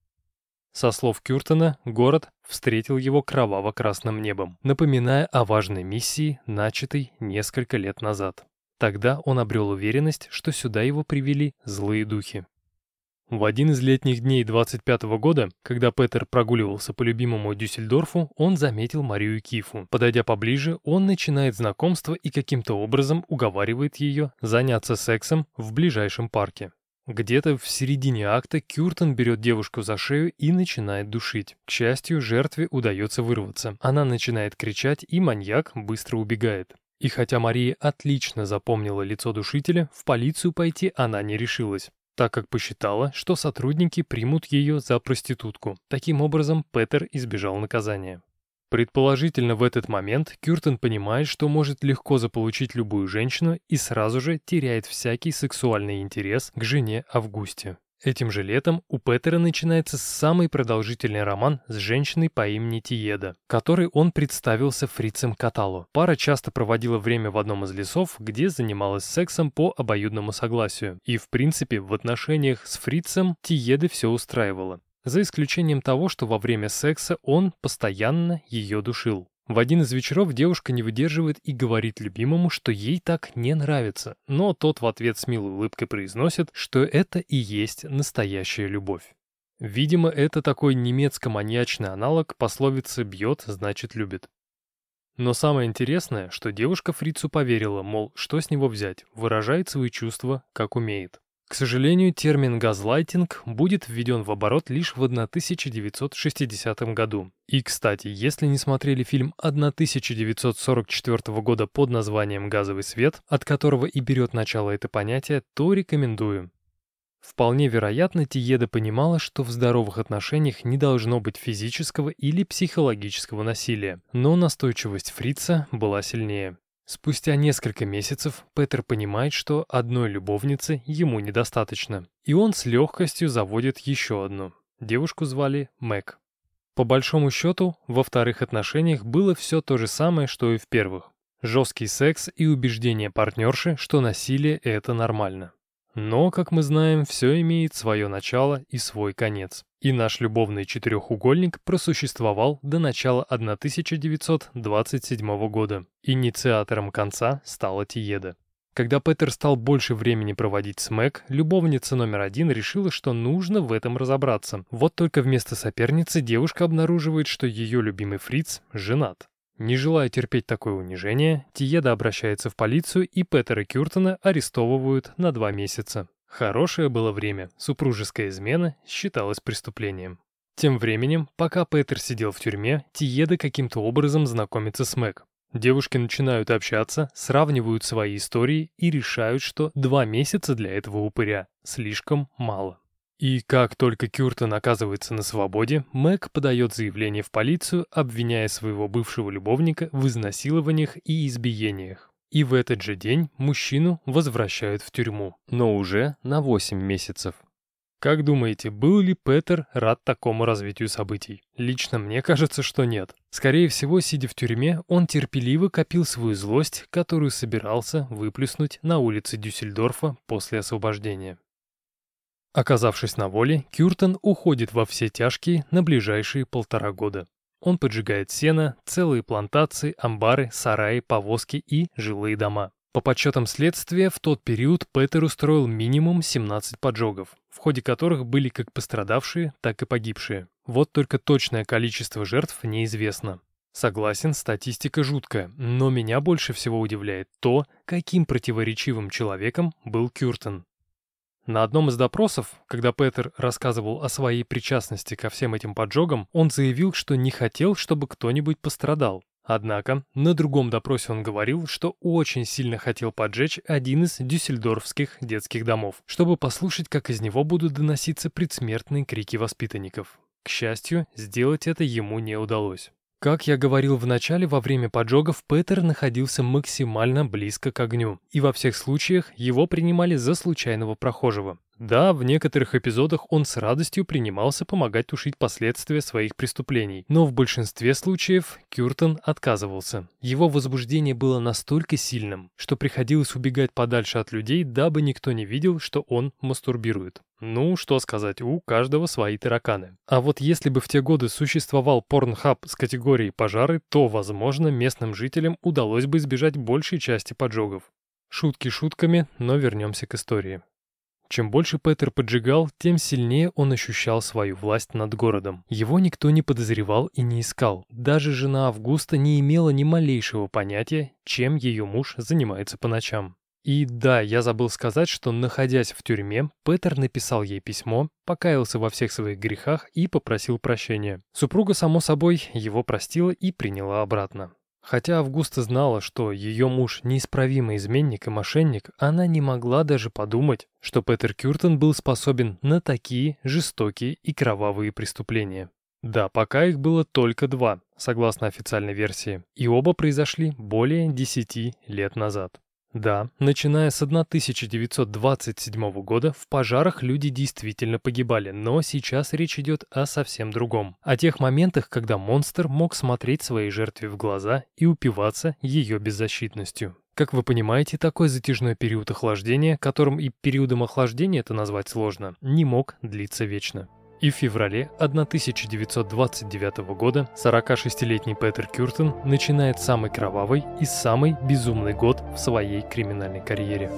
Со слов Кюртона, город встретил его кроваво-красным небом, напоминая о важной миссии, начатой несколько лет назад. Тогда он обрел уверенность, что сюда его привели злые духи. В один из летних дней 25 -го года, когда Петер прогуливался по любимому Дюссельдорфу, он заметил Марию Кифу. Подойдя поближе, он начинает знакомство и каким-то образом уговаривает ее заняться сексом в ближайшем парке. Где-то в середине акта Кюртон берет девушку за шею и начинает душить. К счастью, жертве удается вырваться. Она начинает кричать, и маньяк быстро убегает. И хотя Мария отлично запомнила лицо душителя, в полицию пойти она не решилась так как посчитала, что сотрудники примут ее за проститутку. Таким образом, Петер избежал наказания. Предположительно, в этот момент Кюртен понимает, что может легко заполучить любую женщину и сразу же теряет всякий сексуальный интерес к жене Августе. Этим же летом у Петера начинается самый продолжительный роман с женщиной по имени Тиеда, который он представился фрицем Каталу. Пара часто проводила время в одном из лесов, где занималась сексом по обоюдному согласию. И в принципе в отношениях с фрицем Тиеды все устраивало. За исключением того, что во время секса он постоянно ее душил. В один из вечеров девушка не выдерживает и говорит любимому, что ей так не нравится, но тот в ответ с милой улыбкой произносит, что это и есть настоящая любовь. Видимо, это такой немецко-маньячный аналог пословицы «бьет, значит любит». Но самое интересное, что девушка фрицу поверила, мол, что с него взять, выражает свои чувства, как умеет. К сожалению, термин «газлайтинг» будет введен в оборот лишь в 1960 году. И, кстати, если не смотрели фильм 1944 года под названием «Газовый свет», от которого и берет начало это понятие, то рекомендую. Вполне вероятно, Тиеда понимала, что в здоровых отношениях не должно быть физического или психологического насилия, но настойчивость Фрица была сильнее. Спустя несколько месяцев Петер понимает, что одной любовницы ему недостаточно, и он с легкостью заводит еще одну. Девушку звали Мэг. По большому счету, во вторых отношениях было все то же самое, что и в первых. Жесткий секс и убеждение партнерши, что насилие – это нормально. Но, как мы знаем, все имеет свое начало и свой конец. И наш любовный четырехугольник просуществовал до начала 1927 года. Инициатором конца стала Тиеда. Когда Петер стал больше времени проводить с Мэг, любовница номер один решила, что нужно в этом разобраться. Вот только вместо соперницы девушка обнаруживает, что ее любимый фриц женат. Не желая терпеть такое унижение, Тиеда обращается в полицию, и Петера Кюртона арестовывают на два месяца. Хорошее было время, супружеская измена считалась преступлением. Тем временем, пока Петер сидел в тюрьме, Тиеда каким-то образом знакомится с Мэг. Девушки начинают общаться, сравнивают свои истории и решают, что два месяца для этого упыря слишком мало. И как только Кюртон оказывается на свободе, Мэг подает заявление в полицию, обвиняя своего бывшего любовника в изнасилованиях и избиениях. И в этот же день мужчину возвращают в тюрьму, но уже на 8 месяцев. Как думаете, был ли Петер рад такому развитию событий? Лично мне кажется, что нет. Скорее всего, сидя в тюрьме, он терпеливо копил свою злость, которую собирался выплеснуть на улице Дюссельдорфа после освобождения. Оказавшись на воле, Кюртон уходит во все тяжкие на ближайшие полтора года. Он поджигает сено, целые плантации, амбары, сараи, повозки и жилые дома. По подсчетам следствия, в тот период Петер устроил минимум 17 поджогов, в ходе которых были как пострадавшие, так и погибшие. Вот только точное количество жертв неизвестно. Согласен, статистика жуткая, но меня больше всего удивляет то, каким противоречивым человеком был Кюртон. На одном из допросов, когда Петер рассказывал о своей причастности ко всем этим поджогам, он заявил, что не хотел, чтобы кто-нибудь пострадал. Однако, на другом допросе он говорил, что очень сильно хотел поджечь один из дюссельдорфских детских домов, чтобы послушать, как из него будут доноситься предсмертные крики воспитанников. К счастью, сделать это ему не удалось. Как я говорил в начале, во время поджогов Петер находился максимально близко к огню, и во всех случаях его принимали за случайного прохожего. Да, в некоторых эпизодах он с радостью принимался помогать тушить последствия своих преступлений, но в большинстве случаев Кюртон отказывался. Его возбуждение было настолько сильным, что приходилось убегать подальше от людей, дабы никто не видел, что он мастурбирует. Ну, что сказать, у каждого свои тараканы. А вот если бы в те годы существовал порнхаб с категорией пожары, то, возможно, местным жителям удалось бы избежать большей части поджогов. Шутки шутками, но вернемся к истории. Чем больше Петер поджигал, тем сильнее он ощущал свою власть над городом. Его никто не подозревал и не искал. Даже жена Августа не имела ни малейшего понятия, чем ее муж занимается по ночам. И да, я забыл сказать, что, находясь в тюрьме, Петер написал ей письмо, покаялся во всех своих грехах и попросил прощения. Супруга, само собой, его простила и приняла обратно. Хотя Августа знала, что ее муж неисправимый изменник и мошенник, она не могла даже подумать, что Петер Кюртон был способен на такие жестокие и кровавые преступления. Да, пока их было только два, согласно официальной версии, и оба произошли более 10 лет назад. Да, начиная с 1927 года в пожарах люди действительно погибали, но сейчас речь идет о совсем другом. О тех моментах, когда монстр мог смотреть своей жертве в глаза и упиваться ее беззащитностью. Как вы понимаете, такой затяжной период охлаждения, которым и периодом охлаждения это назвать сложно, не мог длиться вечно. И в феврале 1929 года 46-летний Петер Кюртен начинает самый кровавый и самый безумный год в своей криминальной карьере.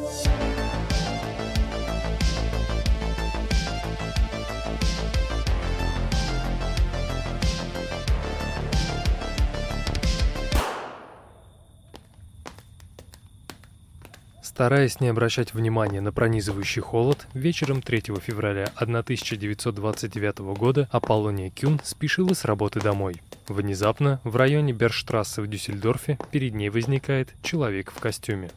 Стараясь не обращать внимания на пронизывающий холод, вечером 3 февраля 1929 года Аполлония Кюн спешила с работы домой. Внезапно в районе Берштрассе в Дюссельдорфе перед ней возникает человек в костюме.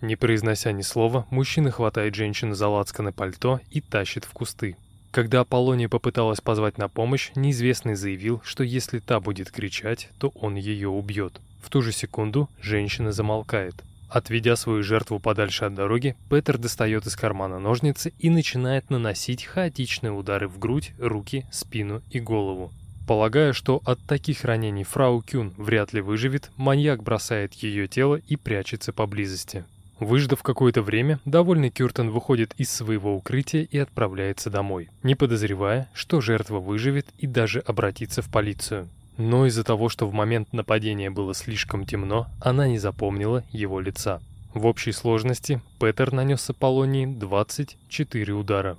Не произнося ни слова, мужчина хватает женщину за лацканы пальто и тащит в кусты. Когда Аполлония попыталась позвать на помощь, неизвестный заявил, что если та будет кричать, то он ее убьет. В ту же секунду женщина замолкает – Отведя свою жертву подальше от дороги, Петер достает из кармана ножницы и начинает наносить хаотичные удары в грудь, руки, спину и голову. Полагая, что от таких ранений фрау Кюн вряд ли выживет, маньяк бросает ее тело и прячется поблизости. Выждав какое-то время, довольный Кюртон выходит из своего укрытия и отправляется домой, не подозревая, что жертва выживет и даже обратится в полицию. Но из-за того, что в момент нападения было слишком темно, она не запомнила его лица. В общей сложности Петер нанес Аполлонии 24 удара.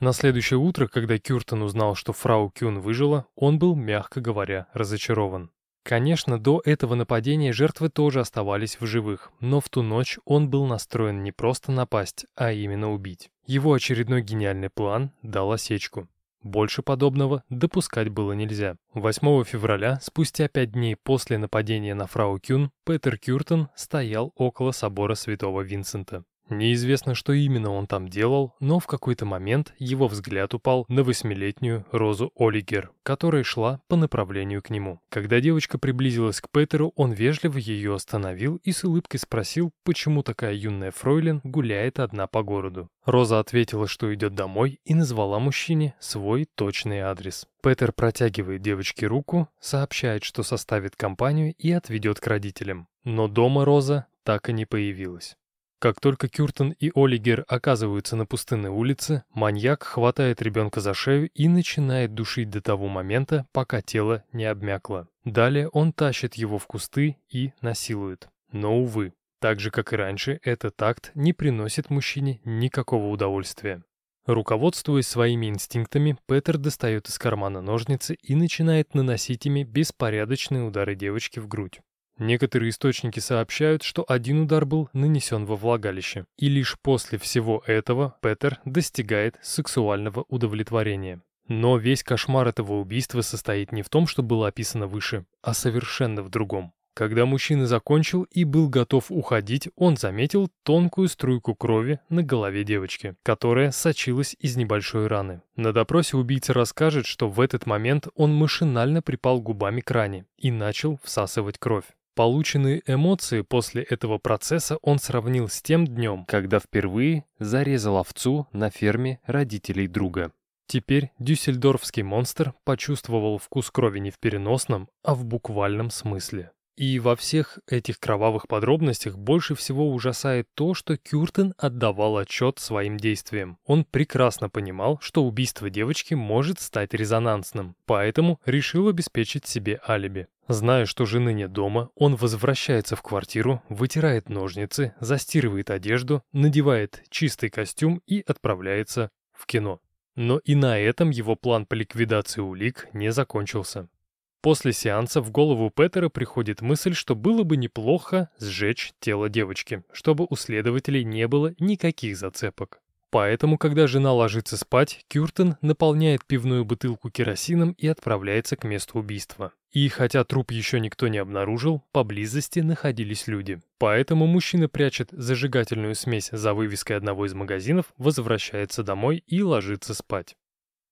На следующее утро, когда Кюртон узнал, что фрау Кюн выжила, он был, мягко говоря, разочарован. Конечно, до этого нападения жертвы тоже оставались в живых, но в ту ночь он был настроен не просто напасть, а именно убить. Его очередной гениальный план дал осечку. Больше подобного допускать было нельзя. 8 февраля, спустя пять дней после нападения на фрау Кюн, Петер Кюртон стоял около собора Святого Винсента. Неизвестно, что именно он там делал, но в какой-то момент его взгляд упал на восьмилетнюю Розу Олигер, которая шла по направлению к нему. Когда девочка приблизилась к Петеру, он вежливо ее остановил и с улыбкой спросил, почему такая юная фройлен гуляет одна по городу. Роза ответила, что идет домой и назвала мужчине свой точный адрес. Петер протягивает девочке руку, сообщает, что составит компанию и отведет к родителям. Но дома Роза так и не появилась. Как только Кюртон и Олигер оказываются на пустынной улице, маньяк хватает ребенка за шею и начинает душить до того момента, пока тело не обмякло. Далее он тащит его в кусты и насилует. Но, увы, так же, как и раньше, этот акт не приносит мужчине никакого удовольствия. Руководствуясь своими инстинктами, Петер достает из кармана ножницы и начинает наносить ими беспорядочные удары девочки в грудь. Некоторые источники сообщают, что один удар был нанесен во влагалище, и лишь после всего этого Петер достигает сексуального удовлетворения. Но весь кошмар этого убийства состоит не в том, что было описано выше, а совершенно в другом. Когда мужчина закончил и был готов уходить, он заметил тонкую струйку крови на голове девочки, которая сочилась из небольшой раны. На допросе убийца расскажет, что в этот момент он машинально припал губами к ране и начал всасывать кровь. Полученные эмоции после этого процесса он сравнил с тем днем, когда впервые зарезал овцу на ферме родителей друга. Теперь дюссельдорфский монстр почувствовал вкус крови не в переносном, а в буквальном смысле. И во всех этих кровавых подробностях больше всего ужасает то, что Кюртен отдавал отчет своим действиям. Он прекрасно понимал, что убийство девочки может стать резонансным, поэтому решил обеспечить себе алиби. Зная, что жены нет дома, он возвращается в квартиру, вытирает ножницы, застирывает одежду, надевает чистый костюм и отправляется в кино. Но и на этом его план по ликвидации улик не закончился. После сеанса в голову Петера приходит мысль, что было бы неплохо сжечь тело девочки, чтобы у следователей не было никаких зацепок. Поэтому, когда жена ложится спать, Кюртен наполняет пивную бутылку керосином и отправляется к месту убийства. И хотя труп еще никто не обнаружил, поблизости находились люди. Поэтому мужчина прячет зажигательную смесь за вывеской одного из магазинов, возвращается домой и ложится спать.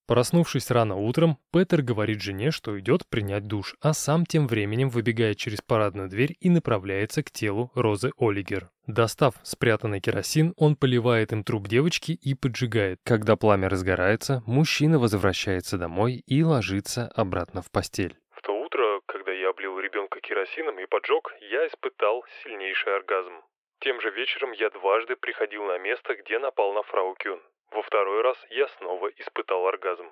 Проснувшись рано утром, Петер говорит жене, что идет принять душ, а сам тем временем выбегает через парадную дверь и направляется к телу Розы Олигер. Достав спрятанный керосин, он поливает им труп девочки и поджигает. Когда пламя разгорается, мужчина возвращается домой и ложится обратно в постель. В то утро, когда я облил ребенка керосином и поджег, я испытал сильнейший оргазм. Тем же вечером я дважды приходил на место, где напал на фрау Кюн. Во второй раз я снова испытал оргазм.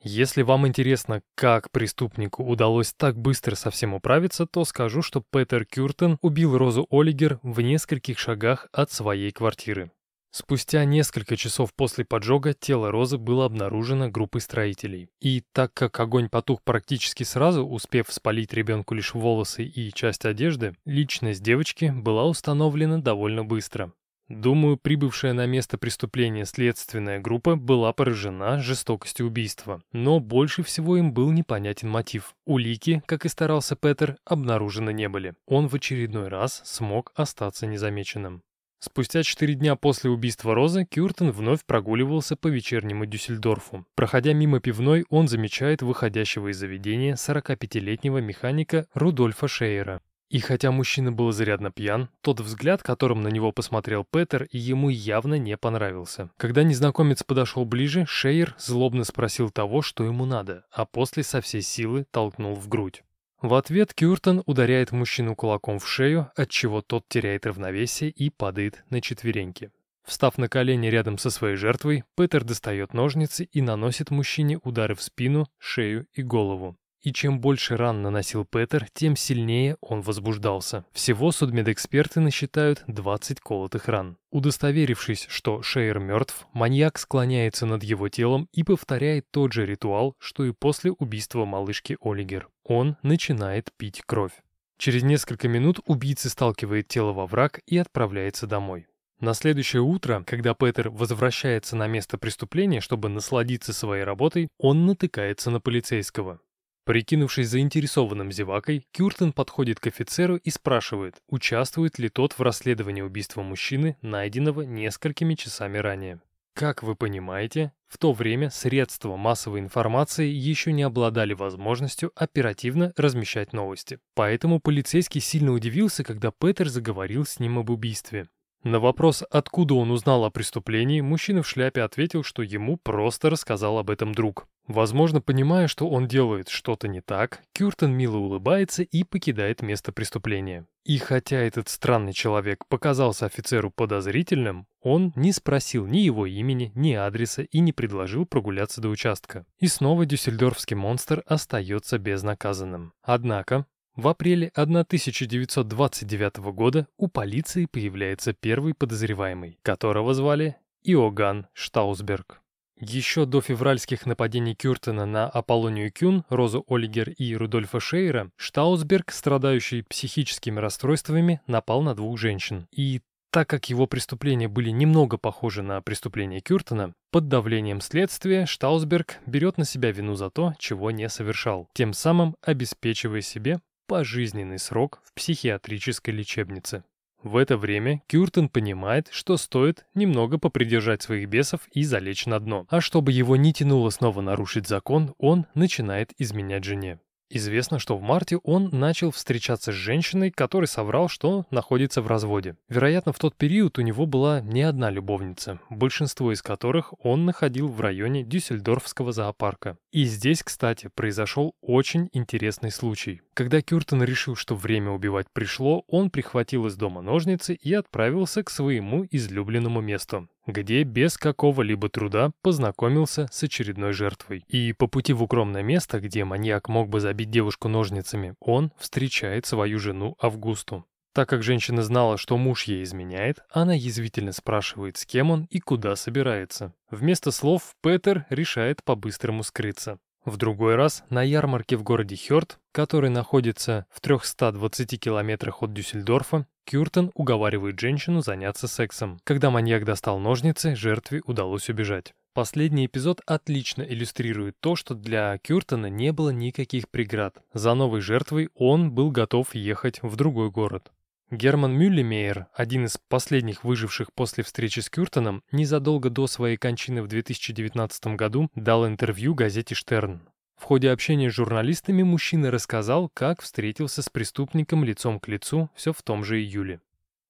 Если вам интересно, как преступнику удалось так быстро со всем управиться, то скажу, что Петер Кюртен убил Розу Олигер в нескольких шагах от своей квартиры. Спустя несколько часов после поджога тело Розы было обнаружено группой строителей. И так как огонь потух практически сразу, успев спалить ребенку лишь волосы и часть одежды, личность девочки была установлена довольно быстро. Думаю, прибывшая на место преступления следственная группа была поражена жестокостью убийства, но больше всего им был непонятен мотив. Улики, как и старался Петер, обнаружены не были. Он в очередной раз смог остаться незамеченным. Спустя четыре дня после убийства Розы Кюртен вновь прогуливался по вечернему Дюссельдорфу. Проходя мимо пивной, он замечает выходящего из заведения 45-летнего механика Рудольфа Шейера. И хотя мужчина был зарядно пьян, тот взгляд, которым на него посмотрел Петер, ему явно не понравился. Когда незнакомец подошел ближе, Шейер злобно спросил того, что ему надо, а после со всей силы толкнул в грудь. В ответ Кюртон ударяет мужчину кулаком в шею, отчего тот теряет равновесие и падает на четвереньки. Встав на колени рядом со своей жертвой, Петер достает ножницы и наносит мужчине удары в спину, шею и голову. И чем больше ран наносил Петер, тем сильнее он возбуждался. Всего судмедэксперты насчитают 20 колотых ран. Удостоверившись, что Шейер мертв, маньяк склоняется над его телом и повторяет тот же ритуал, что и после убийства малышки Олигер. Он начинает пить кровь. Через несколько минут убийца сталкивает тело во враг и отправляется домой. На следующее утро, когда Петер возвращается на место преступления, чтобы насладиться своей работой, он натыкается на полицейского. Прикинувшись заинтересованным зевакой, Кюртен подходит к офицеру и спрашивает, участвует ли тот в расследовании убийства мужчины, найденного несколькими часами ранее. Как вы понимаете, в то время средства массовой информации еще не обладали возможностью оперативно размещать новости. Поэтому полицейский сильно удивился, когда Петер заговорил с ним об убийстве. На вопрос, откуда он узнал о преступлении, мужчина в шляпе ответил, что ему просто рассказал об этом друг. Возможно, понимая, что он делает что-то не так, Кюртен мило улыбается и покидает место преступления. И хотя этот странный человек показался офицеру подозрительным, он не спросил ни его имени, ни адреса и не предложил прогуляться до участка. И снова дюссельдорфский монстр остается безнаказанным. Однако, в апреле 1929 года у полиции появляется первый подозреваемый, которого звали Иоганн Штаусберг. Еще до февральских нападений Кюртена на Аполлонию Кюн, Розу Олигер и Рудольфа Шейера, Штаусберг, страдающий психическими расстройствами, напал на двух женщин. И так как его преступления были немного похожи на преступления Кюртена, под давлением следствия Штаусберг берет на себя вину за то, чего не совершал, тем самым обеспечивая себе пожизненный срок в психиатрической лечебнице. В это время Кюртен понимает, что стоит немного попридержать своих бесов и залечь на дно. А чтобы его не тянуло снова нарушить закон, он начинает изменять жене. Известно, что в марте он начал встречаться с женщиной, которой соврал, что находится в разводе. Вероятно, в тот период у него была не одна любовница, большинство из которых он находил в районе Дюссельдорфского зоопарка. И здесь, кстати, произошел очень интересный случай. Когда Кюртен решил, что время убивать пришло, он прихватил из дома ножницы и отправился к своему излюбленному месту где без какого-либо труда познакомился с очередной жертвой. И по пути в укромное место, где маньяк мог бы забить девушку ножницами, он встречает свою жену Августу. Так как женщина знала, что муж ей изменяет, она язвительно спрашивает, с кем он и куда собирается. Вместо слов Петер решает по-быстрому скрыться. В другой раз на ярмарке в городе Хёрд, который находится в 320 километрах от Дюссельдорфа, Кюртен уговаривает женщину заняться сексом. Когда маньяк достал ножницы, жертве удалось убежать. Последний эпизод отлично иллюстрирует то, что для Кюртена не было никаких преград. За новой жертвой он был готов ехать в другой город. Герман Мюллемейер, один из последних выживших после встречи с Кюртоном, незадолго до своей кончины в 2019 году дал интервью газете «Штерн». В ходе общения с журналистами мужчина рассказал, как встретился с преступником лицом к лицу все в том же июле.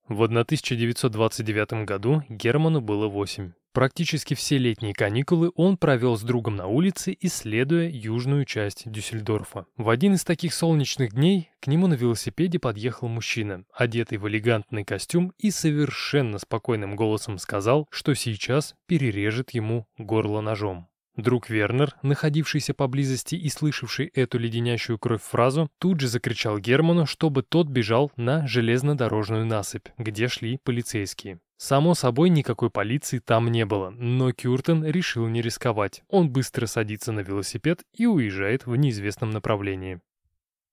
В 1929 году Герману было 8. Практически все летние каникулы он провел с другом на улице, исследуя южную часть Дюссельдорфа. В один из таких солнечных дней к нему на велосипеде подъехал мужчина, одетый в элегантный костюм и совершенно спокойным голосом сказал, что сейчас перережет ему горло ножом. Друг Вернер, находившийся поблизости и слышавший эту леденящую кровь фразу, тут же закричал Герману, чтобы тот бежал на железнодорожную насыпь, где шли полицейские. Само собой, никакой полиции там не было, но Кюртен решил не рисковать. Он быстро садится на велосипед и уезжает в неизвестном направлении.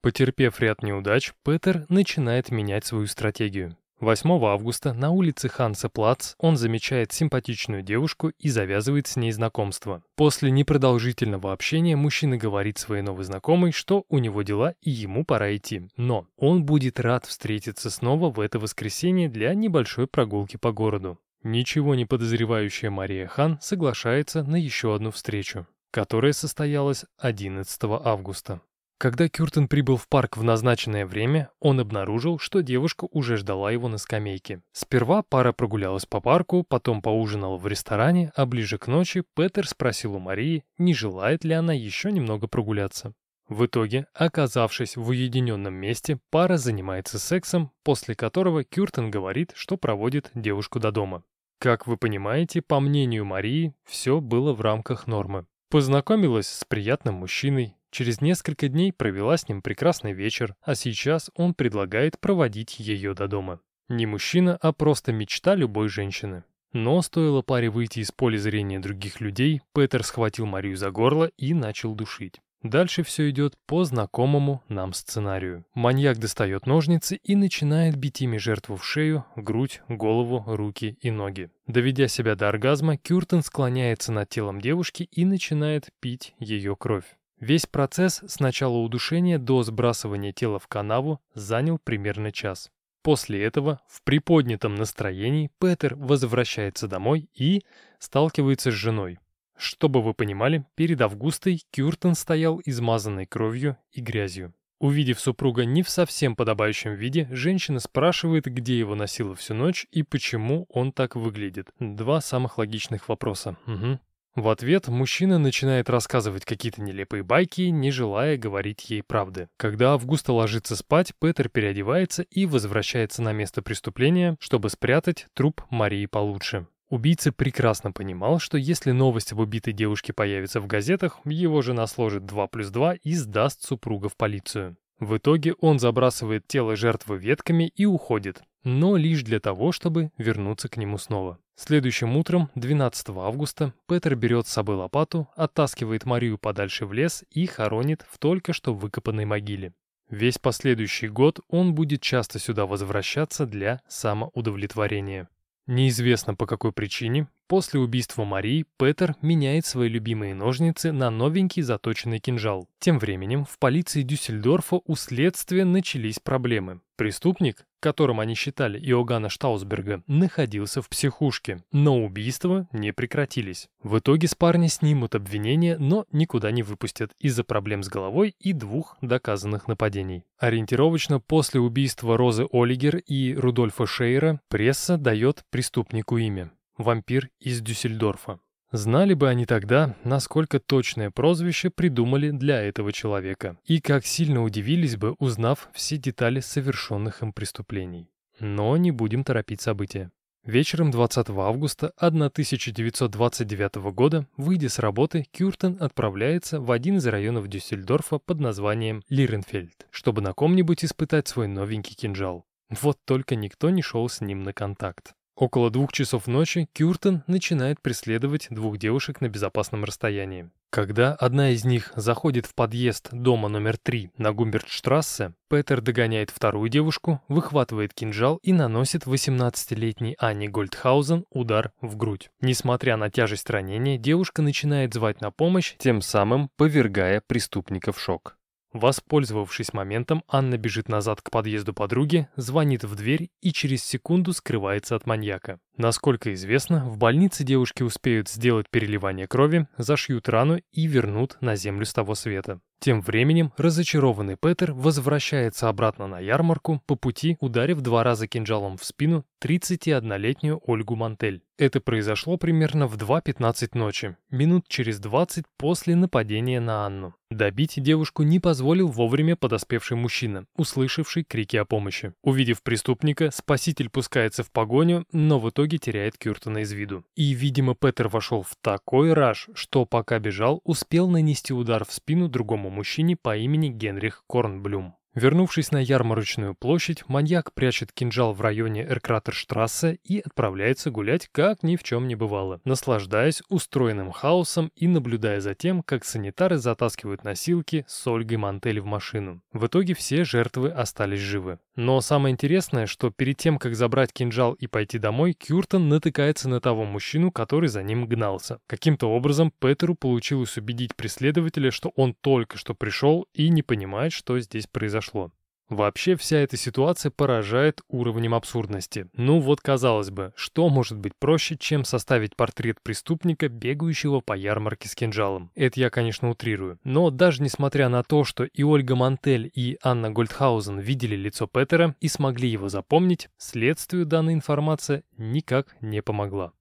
Потерпев ряд неудач, Петер начинает менять свою стратегию. 8 августа на улице Ханса Плац он замечает симпатичную девушку и завязывает с ней знакомство. После непродолжительного общения мужчина говорит своей новой знакомой, что у него дела и ему пора идти. Но он будет рад встретиться снова в это воскресенье для небольшой прогулки по городу. Ничего не подозревающая Мария Хан соглашается на еще одну встречу, которая состоялась 11 августа. Когда Кюртен прибыл в парк в назначенное время, он обнаружил, что девушка уже ждала его на скамейке. Сперва пара прогулялась по парку, потом поужинала в ресторане, а ближе к ночи Петер спросил у Марии, не желает ли она еще немного прогуляться. В итоге, оказавшись в уединенном месте, пара занимается сексом, после которого Кюртен говорит, что проводит девушку до дома. Как вы понимаете, по мнению Марии, все было в рамках нормы. Познакомилась с приятным мужчиной, Через несколько дней провела с ним прекрасный вечер, а сейчас он предлагает проводить ее до дома. Не мужчина, а просто мечта любой женщины. Но стоило паре выйти из поля зрения других людей, Петер схватил Марию за горло и начал душить. Дальше все идет по знакомому нам сценарию. Маньяк достает ножницы и начинает бить ими жертву в шею, грудь, голову, руки и ноги. Доведя себя до оргазма, Кюртен склоняется над телом девушки и начинает пить ее кровь. Весь процесс с начала удушения до сбрасывания тела в канаву занял примерно час. После этого в приподнятом настроении Петер возвращается домой и сталкивается с женой. Чтобы вы понимали, перед Августой Кюртен стоял измазанной кровью и грязью. Увидев супруга не в совсем подобающем виде, женщина спрашивает, где его носило всю ночь и почему он так выглядит. Два самых логичных вопроса. Угу. В ответ мужчина начинает рассказывать какие-то нелепые байки, не желая говорить ей правды. Когда Августа ложится спать, Петер переодевается и возвращается на место преступления, чтобы спрятать труп Марии получше. Убийца прекрасно понимал, что если новость об убитой девушке появится в газетах, его жена сложит 2 плюс 2 и сдаст супруга в полицию. В итоге он забрасывает тело жертвы ветками и уходит, но лишь для того, чтобы вернуться к нему снова. Следующим утром, 12 августа, Петер берет с собой лопату, оттаскивает Марию подальше в лес и хоронит в только что выкопанной могиле. Весь последующий год он будет часто сюда возвращаться для самоудовлетворения. Неизвестно по какой причине, после убийства Марии Петер меняет свои любимые ножницы на новенький заточенный кинжал. Тем временем в полиции Дюссельдорфа у следствия начались проблемы. Преступник, которым они считали Иоганна Штаусберга, находился в психушке, но убийства не прекратились. В итоге с парня снимут обвинения, но никуда не выпустят из-за проблем с головой и двух доказанных нападений. Ориентировочно после убийства Розы Олигер и Рудольфа Шейера пресса дает преступнику имя – вампир из Дюссельдорфа. Знали бы они тогда, насколько точное прозвище придумали для этого человека, и как сильно удивились бы, узнав все детали совершенных им преступлений. Но не будем торопить события. Вечером 20 августа 1929 года, выйдя с работы, Кюртен отправляется в один из районов Дюссельдорфа под названием Лиренфельд, чтобы на ком-нибудь испытать свой новенький кинжал. Вот только никто не шел с ним на контакт. Около двух часов ночи Кюртен начинает преследовать двух девушек на безопасном расстоянии. Когда одна из них заходит в подъезд дома номер 3 на Гумбертштрассе, Петер догоняет вторую девушку, выхватывает кинжал и наносит 18-летней Анне Гольдхаузен удар в грудь. Несмотря на тяжесть ранения, девушка начинает звать на помощь, тем самым повергая преступника в шок. Воспользовавшись моментом, Анна бежит назад к подъезду подруги, звонит в дверь и через секунду скрывается от маньяка. Насколько известно, в больнице девушки успеют сделать переливание крови, зашьют рану и вернут на землю с того света. Тем временем разочарованный Петер возвращается обратно на ярмарку, по пути ударив два раза кинжалом в спину 31-летнюю Ольгу Мантель. Это произошло примерно в 2.15 ночи, минут через 20 после нападения на Анну. Добить девушку не позволил вовремя подоспевший мужчина, услышавший крики о помощи. Увидев преступника, спаситель пускается в погоню, но в итоге теряет Кюртона из виду. И, видимо, Петер вошел в такой раж, что пока бежал, успел нанести удар в спину другому мужчине по имени Генрих Корнблюм. Вернувшись на ярмарочную площадь, маньяк прячет кинжал в районе Эркратерштрассе и отправляется гулять, как ни в чем не бывало, наслаждаясь устроенным хаосом и наблюдая за тем, как санитары затаскивают носилки с Ольгой Мантель в машину. В итоге все жертвы остались живы. Но самое интересное, что перед тем, как забрать кинжал и пойти домой, Кюртон натыкается на того мужчину, который за ним гнался. Каким-то образом Петеру получилось убедить преследователя, что он только что пришел и не понимает, что здесь произошло произошло. Вообще вся эта ситуация поражает уровнем абсурдности. Ну вот казалось бы, что может быть проще, чем составить портрет преступника, бегающего по ярмарке с кинжалом? Это я, конечно, утрирую. Но даже несмотря на то, что и Ольга Мантель, и Анна Гольдхаузен видели лицо Петера и смогли его запомнить, следствию данная информация никак не помогла.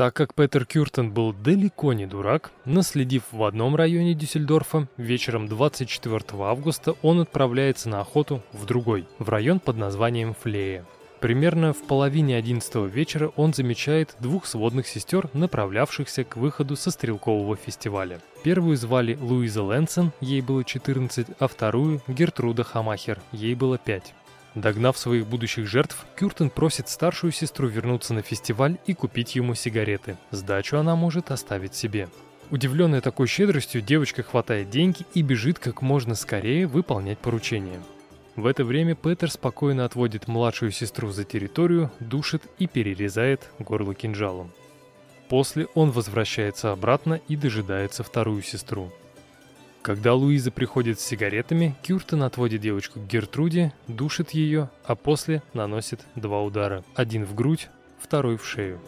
Так как Петер Кюртен был далеко не дурак, наследив в одном районе Дюссельдорфа, вечером 24 августа он отправляется на охоту в другой, в район под названием Флея. Примерно в половине 11 вечера он замечает двух сводных сестер, направлявшихся к выходу со стрелкового фестиваля. Первую звали Луиза Лэнсон, ей было 14, а вторую – Гертруда Хамахер, ей было 5. Догнав своих будущих жертв, Кюртен просит старшую сестру вернуться на фестиваль и купить ему сигареты. Сдачу она может оставить себе. Удивленная такой щедростью, девочка хватает деньги и бежит как можно скорее выполнять поручение. В это время Петер спокойно отводит младшую сестру за территорию, душит и перерезает горло кинжалом. После он возвращается обратно и дожидается вторую сестру. Когда Луиза приходит с сигаретами, Кюртон отводит девочку к Гертруде, душит ее, а после наносит два удара. Один в грудь, второй в шею.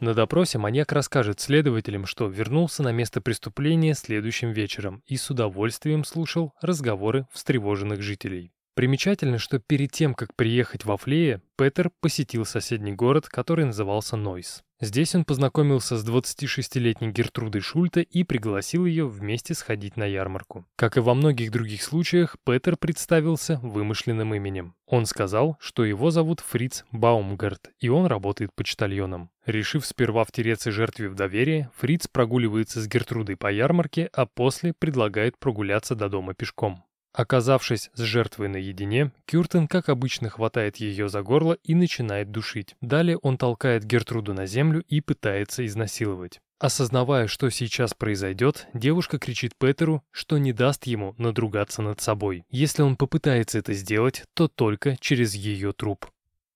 На допросе маньяк расскажет следователям, что вернулся на место преступления следующим вечером и с удовольствием слушал разговоры встревоженных жителей. Примечательно, что перед тем, как приехать во Флее, Петер посетил соседний город, который назывался Нойс. Здесь он познакомился с 26-летней Гертрудой Шульте и пригласил ее вместе сходить на ярмарку. Как и во многих других случаях, Петер представился вымышленным именем. Он сказал, что его зовут Фриц Баумгарт, и он работает почтальоном. Решив сперва втереться жертве в доверие, Фриц прогуливается с Гертрудой по ярмарке, а после предлагает прогуляться до дома пешком. Оказавшись с жертвой наедине, Кюртен, как обычно, хватает ее за горло и начинает душить. Далее он толкает Гертруду на землю и пытается изнасиловать. Осознавая, что сейчас произойдет, девушка кричит Петеру, что не даст ему надругаться над собой. Если он попытается это сделать, то только через ее труп.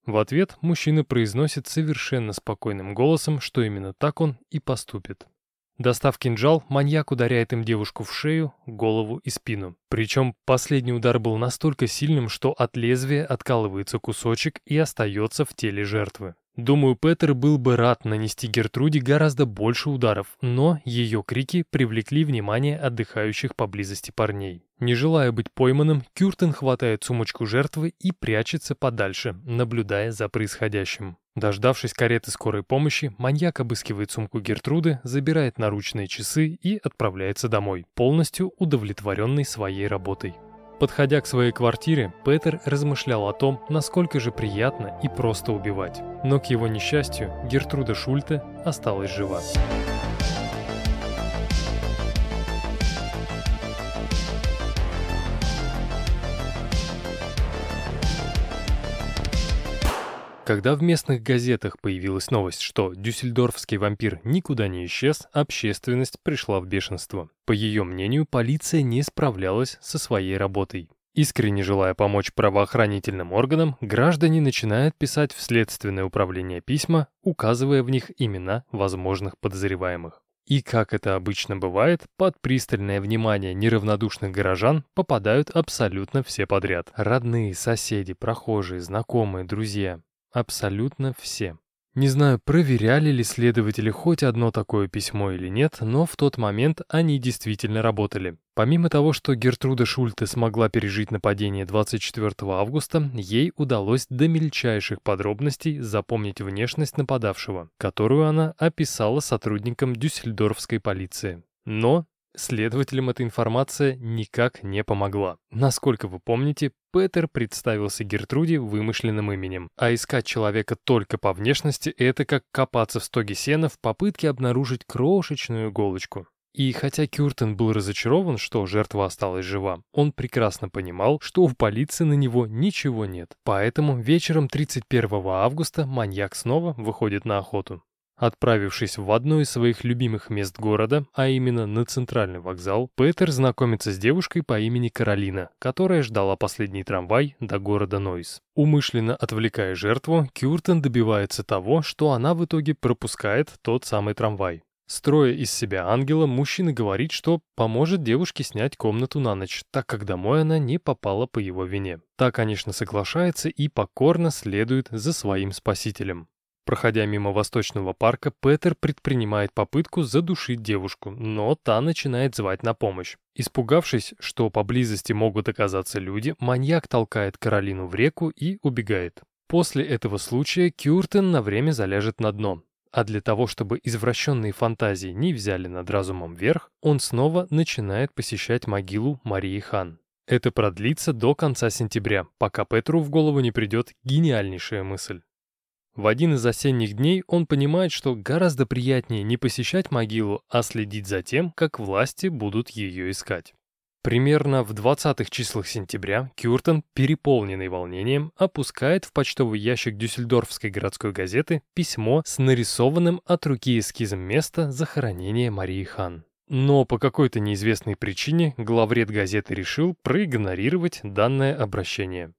В ответ мужчина произносит совершенно спокойным голосом, что именно так он и поступит. Достав кинжал, маньяк ударяет им девушку в шею, голову и спину. Причем последний удар был настолько сильным, что от лезвия откалывается кусочек и остается в теле жертвы. Думаю, Петер был бы рад нанести Гертруде гораздо больше ударов, но ее крики привлекли внимание отдыхающих поблизости парней. Не желая быть пойманным, Кюртен хватает сумочку жертвы и прячется подальше, наблюдая за происходящим. Дождавшись кареты скорой помощи, маньяк обыскивает сумку Гертруды, забирает наручные часы и отправляется домой, полностью удовлетворенный своей работой. Подходя к своей квартире, Петер размышлял о том, насколько же приятно и просто убивать. Но к его несчастью, Гертруда Шульте осталась жива. Когда в местных газетах появилась новость, что дюссельдорфский вампир никуда не исчез, общественность пришла в бешенство. По ее мнению, полиция не справлялась со своей работой. Искренне желая помочь правоохранительным органам, граждане начинают писать в следственное управление письма, указывая в них имена возможных подозреваемых. И, как это обычно бывает, под пристальное внимание неравнодушных горожан попадают абсолютно все подряд. Родные, соседи, прохожие, знакомые, друзья. Абсолютно все. Не знаю, проверяли ли следователи хоть одно такое письмо или нет, но в тот момент они действительно работали. Помимо того, что Гертруда Шульте смогла пережить нападение 24 августа, ей удалось до мельчайших подробностей запомнить внешность нападавшего, которую она описала сотрудникам дюссельдорфской полиции. Но Следователям эта информация никак не помогла. Насколько вы помните, Петер представился Гертруде вымышленным именем, а искать человека только по внешности – это как копаться в стоге сена в попытке обнаружить крошечную иголочку. И хотя Кюртен был разочарован, что жертва осталась жива, он прекрасно понимал, что у полиции на него ничего нет. Поэтому вечером 31 августа маньяк снова выходит на охоту. Отправившись в одно из своих любимых мест города, а именно на центральный вокзал, Петер знакомится с девушкой по имени Каролина, которая ждала последний трамвай до города Нойс. Умышленно отвлекая жертву, Кюртен добивается того, что она в итоге пропускает тот самый трамвай. Строя из себя ангела, мужчина говорит, что поможет девушке снять комнату на ночь, так как домой она не попала по его вине. Та, конечно, соглашается и покорно следует за своим спасителем. Проходя мимо Восточного парка, Петер предпринимает попытку задушить девушку, но та начинает звать на помощь. Испугавшись, что поблизости могут оказаться люди, маньяк толкает Каролину в реку и убегает. После этого случая Кюртен на время заляжет на дно. А для того, чтобы извращенные фантазии не взяли над разумом верх, он снова начинает посещать могилу Марии Хан. Это продлится до конца сентября, пока Петру в голову не придет гениальнейшая мысль. В один из осенних дней он понимает, что гораздо приятнее не посещать могилу, а следить за тем, как власти будут ее искать. Примерно в 20-х числах сентября Кюртен, переполненный волнением, опускает в почтовый ящик Дюссельдорфской городской газеты письмо с нарисованным от руки эскизом места захоронения Марии Хан. Но по какой-то неизвестной причине главред газеты решил проигнорировать данное обращение.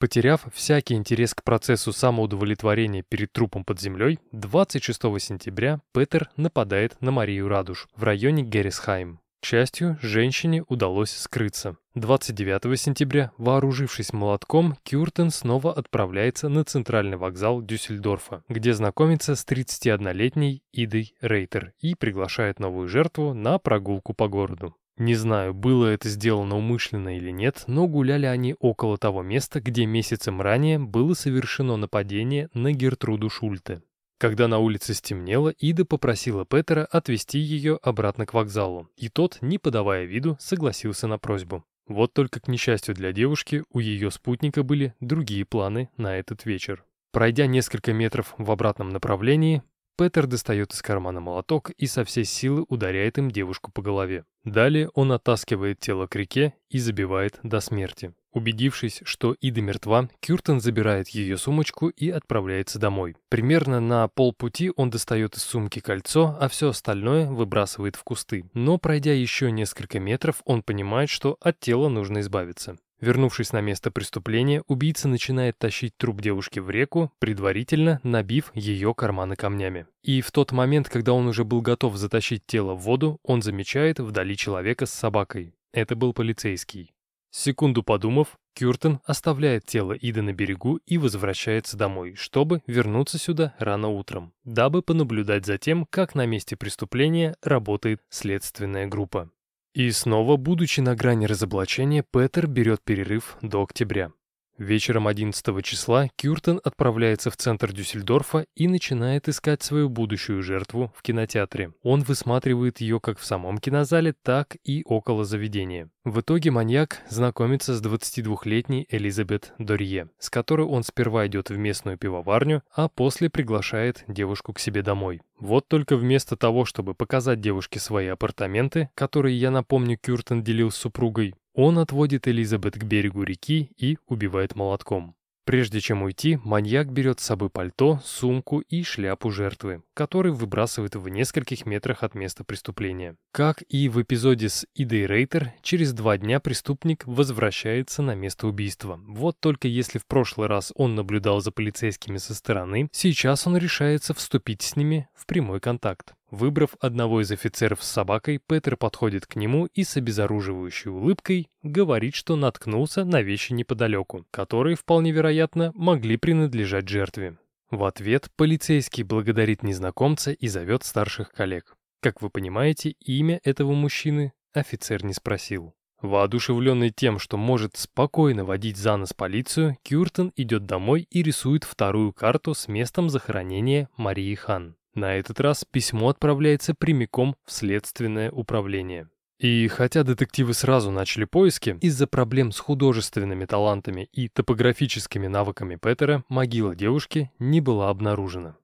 Потеряв всякий интерес к процессу самоудовлетворения перед трупом под землей, 26 сентября Петер нападает на Марию Радуш в районе Геррисхайм. К счастью, женщине удалось скрыться. 29 сентября, вооружившись молотком, Кюртен снова отправляется на центральный вокзал Дюссельдорфа, где знакомится с 31-летней Идой Рейтер и приглашает новую жертву на прогулку по городу. Не знаю, было это сделано умышленно или нет, но гуляли они около того места, где месяцем ранее было совершено нападение на Гертруду Шульте. Когда на улице стемнело, Ида попросила Петера отвезти ее обратно к вокзалу, и тот, не подавая виду, согласился на просьбу. Вот только к несчастью для девушки, у ее спутника были другие планы на этот вечер. Пройдя несколько метров в обратном направлении, Петер достает из кармана молоток и со всей силы ударяет им девушку по голове. Далее он оттаскивает тело к реке и забивает до смерти. Убедившись, что Ида мертва, Кюртен забирает ее сумочку и отправляется домой. Примерно на полпути он достает из сумки кольцо, а все остальное выбрасывает в кусты. Но пройдя еще несколько метров, он понимает, что от тела нужно избавиться. Вернувшись на место преступления, убийца начинает тащить труп девушки в реку, предварительно набив ее карманы камнями. И в тот момент, когда он уже был готов затащить тело в воду, он замечает вдали человека с собакой. Это был полицейский. Секунду подумав, Кюртен оставляет тело Ида на берегу и возвращается домой, чтобы вернуться сюда рано утром, дабы понаблюдать за тем, как на месте преступления работает следственная группа. И снова, будучи на грани разоблачения, Петер берет перерыв до октября. Вечером 11 числа Кюртен отправляется в центр Дюссельдорфа и начинает искать свою будущую жертву в кинотеатре. Он высматривает ее как в самом кинозале, так и около заведения. В итоге маньяк знакомится с 22-летней Элизабет Дорье, с которой он сперва идет в местную пивоварню, а после приглашает девушку к себе домой. Вот только вместо того, чтобы показать девушке свои апартаменты, которые, я напомню, Кюртен делил с супругой, он отводит Элизабет к берегу реки и убивает молотком. Прежде чем уйти, маньяк берет с собой пальто, сумку и шляпу жертвы, который выбрасывает в нескольких метрах от места преступления. Как и в эпизоде с Идой Рейтер, через два дня преступник возвращается на место убийства. Вот только если в прошлый раз он наблюдал за полицейскими со стороны, сейчас он решается вступить с ними в прямой контакт. Выбрав одного из офицеров с собакой, Петер подходит к нему и с обезоруживающей улыбкой говорит, что наткнулся на вещи неподалеку, которые, вполне вероятно, могли принадлежать жертве. В ответ полицейский благодарит незнакомца и зовет старших коллег. Как вы понимаете, имя этого мужчины офицер не спросил. Воодушевленный тем, что может спокойно водить за нос полицию, Кюртен идет домой и рисует вторую карту с местом захоронения Марии Хан. На этот раз письмо отправляется прямиком в следственное управление. И хотя детективы сразу начали поиски, из-за проблем с художественными талантами и топографическими навыками Петера могила девушки не была обнаружена.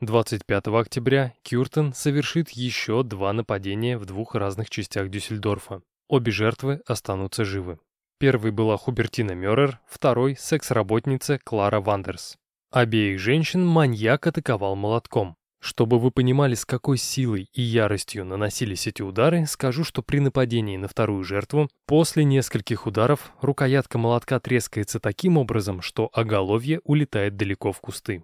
25 октября Кюртен совершит еще два нападения в двух разных частях Дюссельдорфа. Обе жертвы останутся живы. Первой была Хубертина Мёррер, второй – секс-работница Клара Вандерс. Обеих женщин маньяк атаковал молотком. Чтобы вы понимали, с какой силой и яростью наносились эти удары, скажу, что при нападении на вторую жертву, после нескольких ударов, рукоятка молотка трескается таким образом, что оголовье улетает далеко в кусты.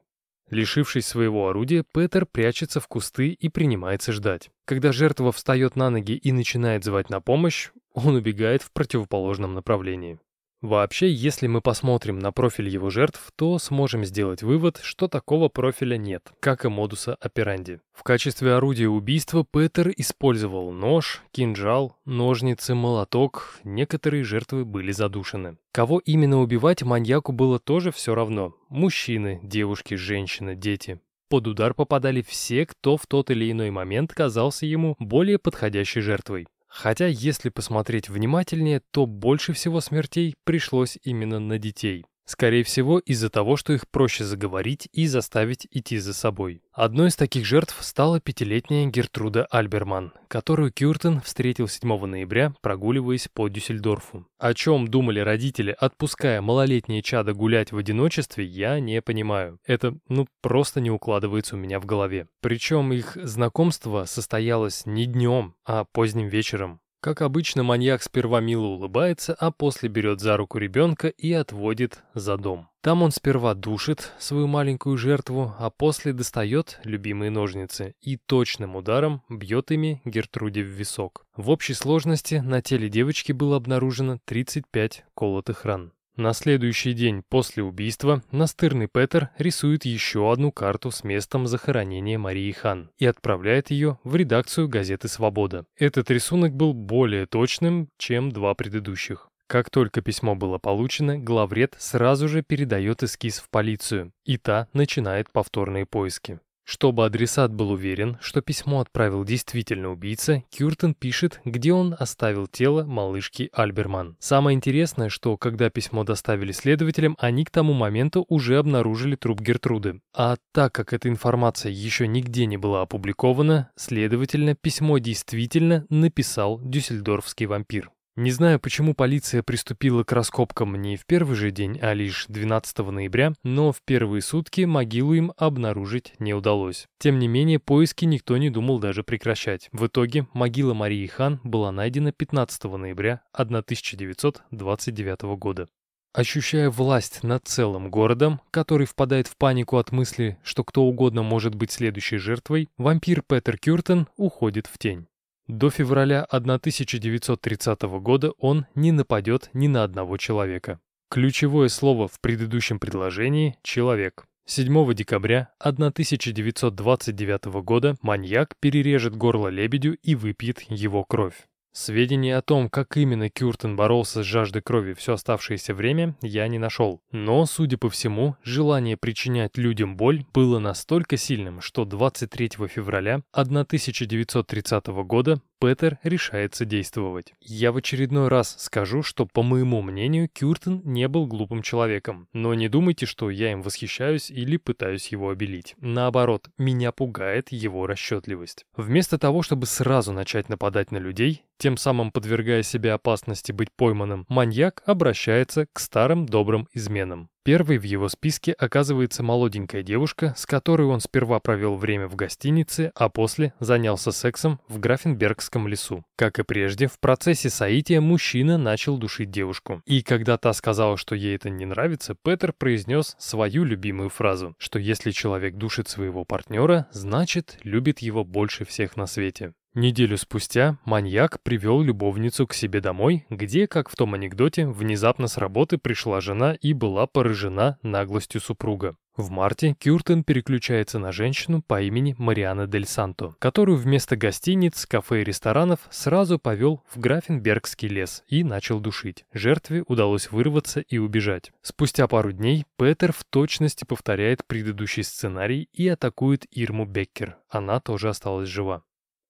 Лишившись своего орудия, Петер прячется в кусты и принимается ждать. Когда жертва встает на ноги и начинает звать на помощь, он убегает в противоположном направлении. Вообще, если мы посмотрим на профиль его жертв, то сможем сделать вывод, что такого профиля нет, как и модуса операнди. В качестве орудия убийства Петер использовал нож, кинжал, ножницы, молоток, некоторые жертвы были задушены. Кого именно убивать маньяку было тоже все равно. Мужчины, девушки, женщины, дети. Под удар попадали все, кто в тот или иной момент казался ему более подходящей жертвой. Хотя, если посмотреть внимательнее, то больше всего смертей пришлось именно на детей. Скорее всего, из-за того, что их проще заговорить и заставить идти за собой. Одной из таких жертв стала пятилетняя Гертруда Альберман, которую Кюртен встретил 7 ноября, прогуливаясь по Дюссельдорфу. О чем думали родители, отпуская малолетнее чадо гулять в одиночестве, я не понимаю. Это, ну, просто не укладывается у меня в голове. Причем их знакомство состоялось не днем, а поздним вечером. Как обычно, маньяк сперва мило улыбается, а после берет за руку ребенка и отводит за дом. Там он сперва душит свою маленькую жертву, а после достает любимые ножницы и точным ударом бьет ими Гертруде в висок. В общей сложности на теле девочки было обнаружено 35 колотых ран. На следующий день после убийства настырный Петер рисует еще одну карту с местом захоронения Марии Хан и отправляет ее в редакцию газеты «Свобода». Этот рисунок был более точным, чем два предыдущих. Как только письмо было получено, главред сразу же передает эскиз в полицию, и та начинает повторные поиски. Чтобы адресат был уверен, что письмо отправил действительно убийца, Кюртен пишет, где он оставил тело малышки Альберман. Самое интересное, что когда письмо доставили следователям, они к тому моменту уже обнаружили труп Гертруды. А так как эта информация еще нигде не была опубликована, следовательно, письмо действительно написал дюссельдорфский вампир. Не знаю, почему полиция приступила к раскопкам не в первый же день, а лишь 12 ноября, но в первые сутки могилу им обнаружить не удалось. Тем не менее, поиски никто не думал даже прекращать. В итоге могила Марии Хан была найдена 15 ноября 1929 года. Ощущая власть над целым городом, который впадает в панику от мысли, что кто угодно может быть следующей жертвой, вампир Петер Кюртен уходит в тень. До февраля 1930 года он не нападет ни на одного человека. Ключевое слово в предыдущем предложении – «человек». 7 декабря 1929 года маньяк перережет горло лебедю и выпьет его кровь. Сведений о том, как именно Кюртен боролся с жаждой крови все оставшееся время, я не нашел. Но, судя по всему, желание причинять людям боль было настолько сильным, что 23 февраля 1930 года Петер решается действовать. Я в очередной раз скажу, что, по моему мнению, Кюртен не был глупым человеком. Но не думайте, что я им восхищаюсь или пытаюсь его обелить. Наоборот, меня пугает его расчетливость. Вместо того, чтобы сразу начать нападать на людей, тем самым подвергая себе опасности быть пойманным, маньяк обращается к старым добрым изменам. Первой в его списке оказывается молоденькая девушка, с которой он сперва провел время в гостинице, а после занялся сексом в Графенбергском лесу. Как и прежде, в процессе соития мужчина начал душить девушку. И когда та сказала, что ей это не нравится, Петер произнес свою любимую фразу, что если человек душит своего партнера, значит любит его больше всех на свете. Неделю спустя маньяк привел любовницу к себе домой, где, как в том анекдоте, внезапно с работы пришла жена и была поражена наглостью супруга. В марте Кюртен переключается на женщину по имени Мариана Дель Санто, которую вместо гостиниц, кафе и ресторанов сразу повел в Графенбергский лес и начал душить. Жертве удалось вырваться и убежать. Спустя пару дней Петер в точности повторяет предыдущий сценарий и атакует Ирму Беккер. Она тоже осталась жива.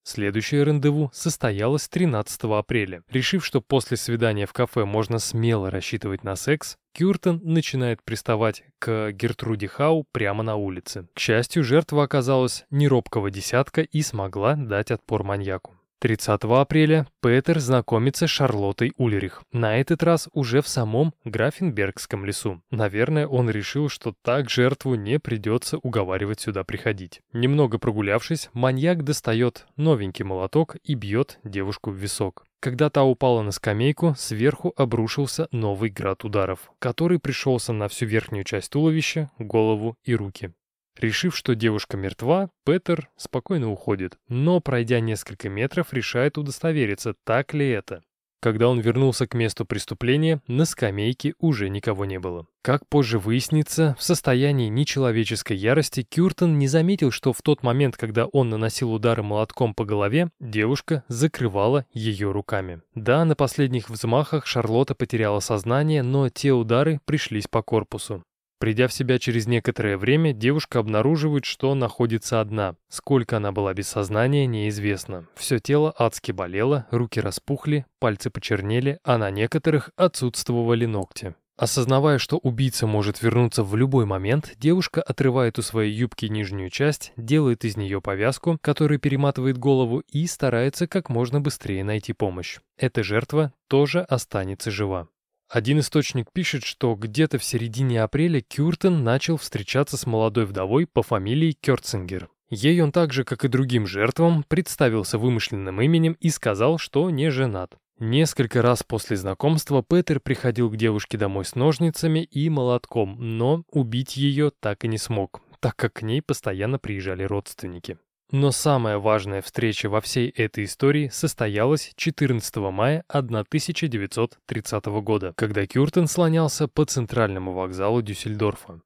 Следующее рандеву состоялось 13 апреля. Решив, что после свидания в кафе можно смело рассчитывать на секс, Кюртен начинает приставать к Гертруде Хау прямо на улице. К счастью, жертва оказалась неробкого десятка и смогла дать отпор маньяку. 30 апреля Петер знакомится с Шарлоттой Ульрих, на этот раз уже в самом Графенбергском лесу. Наверное, он решил, что так жертву не придется уговаривать сюда приходить. Немного прогулявшись, маньяк достает новенький молоток и бьет девушку в висок. Когда та упала на скамейку, сверху обрушился новый град ударов, который пришелся на всю верхнюю часть туловища, голову и руки. Решив, что девушка мертва, Петер спокойно уходит, но, пройдя несколько метров, решает удостовериться, так ли это. Когда он вернулся к месту преступления, на скамейке уже никого не было. Как позже выяснится, в состоянии нечеловеческой ярости Кюртон не заметил, что в тот момент, когда он наносил удары молотком по голове, девушка закрывала ее руками. Да, на последних взмахах Шарлотта потеряла сознание, но те удары пришлись по корпусу. Придя в себя через некоторое время, девушка обнаруживает, что находится одна. Сколько она была без сознания, неизвестно. Все тело адски болело, руки распухли, пальцы почернели, а на некоторых отсутствовали ногти. Осознавая, что убийца может вернуться в любой момент, девушка отрывает у своей юбки нижнюю часть, делает из нее повязку, которая перематывает голову и старается как можно быстрее найти помощь. Эта жертва тоже останется жива. Один источник пишет, что где-то в середине апреля Кюртен начал встречаться с молодой вдовой по фамилии Кёрцингер. Ей он так же, как и другим жертвам, представился вымышленным именем и сказал, что не женат. Несколько раз после знакомства Петер приходил к девушке домой с ножницами и молотком, но убить ее так и не смог, так как к ней постоянно приезжали родственники. Но самая важная встреча во всей этой истории состоялась 14 мая 1930 года, когда Кюртен слонялся по центральному вокзалу Дюссельдорфа.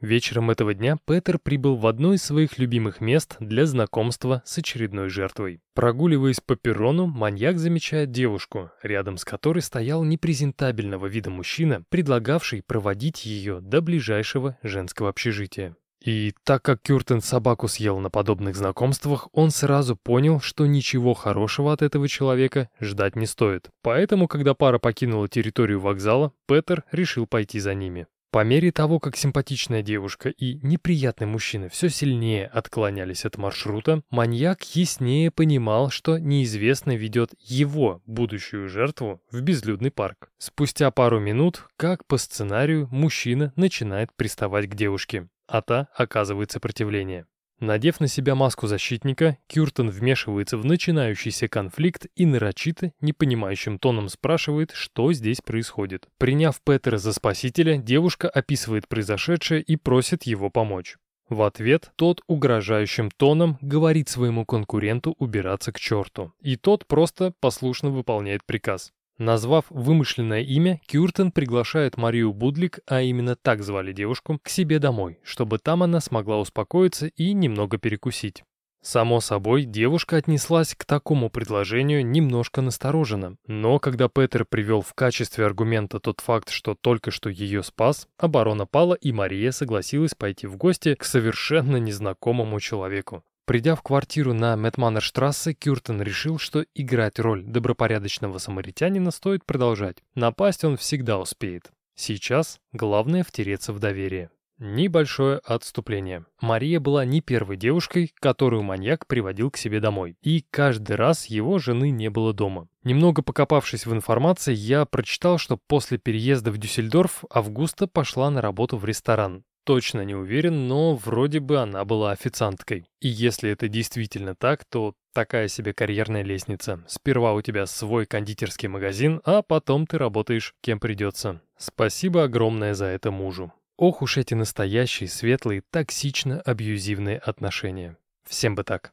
Вечером этого дня Петер прибыл в одно из своих любимых мест для знакомства с очередной жертвой. Прогуливаясь по перрону, маньяк замечает девушку, рядом с которой стоял непрезентабельного вида мужчина, предлагавший проводить ее до ближайшего женского общежития. И так как Кюртен собаку съел на подобных знакомствах, он сразу понял, что ничего хорошего от этого человека ждать не стоит. Поэтому, когда пара покинула территорию вокзала, Петер решил пойти за ними. По мере того, как симпатичная девушка и неприятный мужчина все сильнее отклонялись от маршрута, маньяк яснее понимал, что неизвестный ведет его, будущую жертву, в безлюдный парк. Спустя пару минут, как по сценарию, мужчина начинает приставать к девушке, а та оказывает сопротивление. Надев на себя маску защитника, Кюртон вмешивается в начинающийся конфликт и нарочито, непонимающим тоном спрашивает, что здесь происходит. Приняв Петера за спасителя, девушка описывает произошедшее и просит его помочь. В ответ тот угрожающим тоном говорит своему конкуренту убираться к черту. И тот просто послушно выполняет приказ. Назвав вымышленное имя, Кюртен приглашает Марию Будлик, а именно так звали девушку, к себе домой, чтобы там она смогла успокоиться и немного перекусить. Само собой, девушка отнеслась к такому предложению немножко настороженно, но когда Петер привел в качестве аргумента тот факт, что только что ее спас, оборона пала и Мария согласилась пойти в гости к совершенно незнакомому человеку. Придя в квартиру на Метманнерштрассе, Кюртен решил, что играть роль добропорядочного самаритянина стоит продолжать. Напасть он всегда успеет. Сейчас главное втереться в доверие. Небольшое отступление. Мария была не первой девушкой, которую маньяк приводил к себе домой. И каждый раз его жены не было дома. Немного покопавшись в информации, я прочитал, что после переезда в Дюссельдорф Августа пошла на работу в ресторан. Точно не уверен, но вроде бы она была официанткой. И если это действительно так, то такая себе карьерная лестница. Сперва у тебя свой кондитерский магазин, а потом ты работаешь кем придется. Спасибо огромное за это мужу. Ох уж эти настоящие, светлые, токсично-абьюзивные отношения. Всем бы так.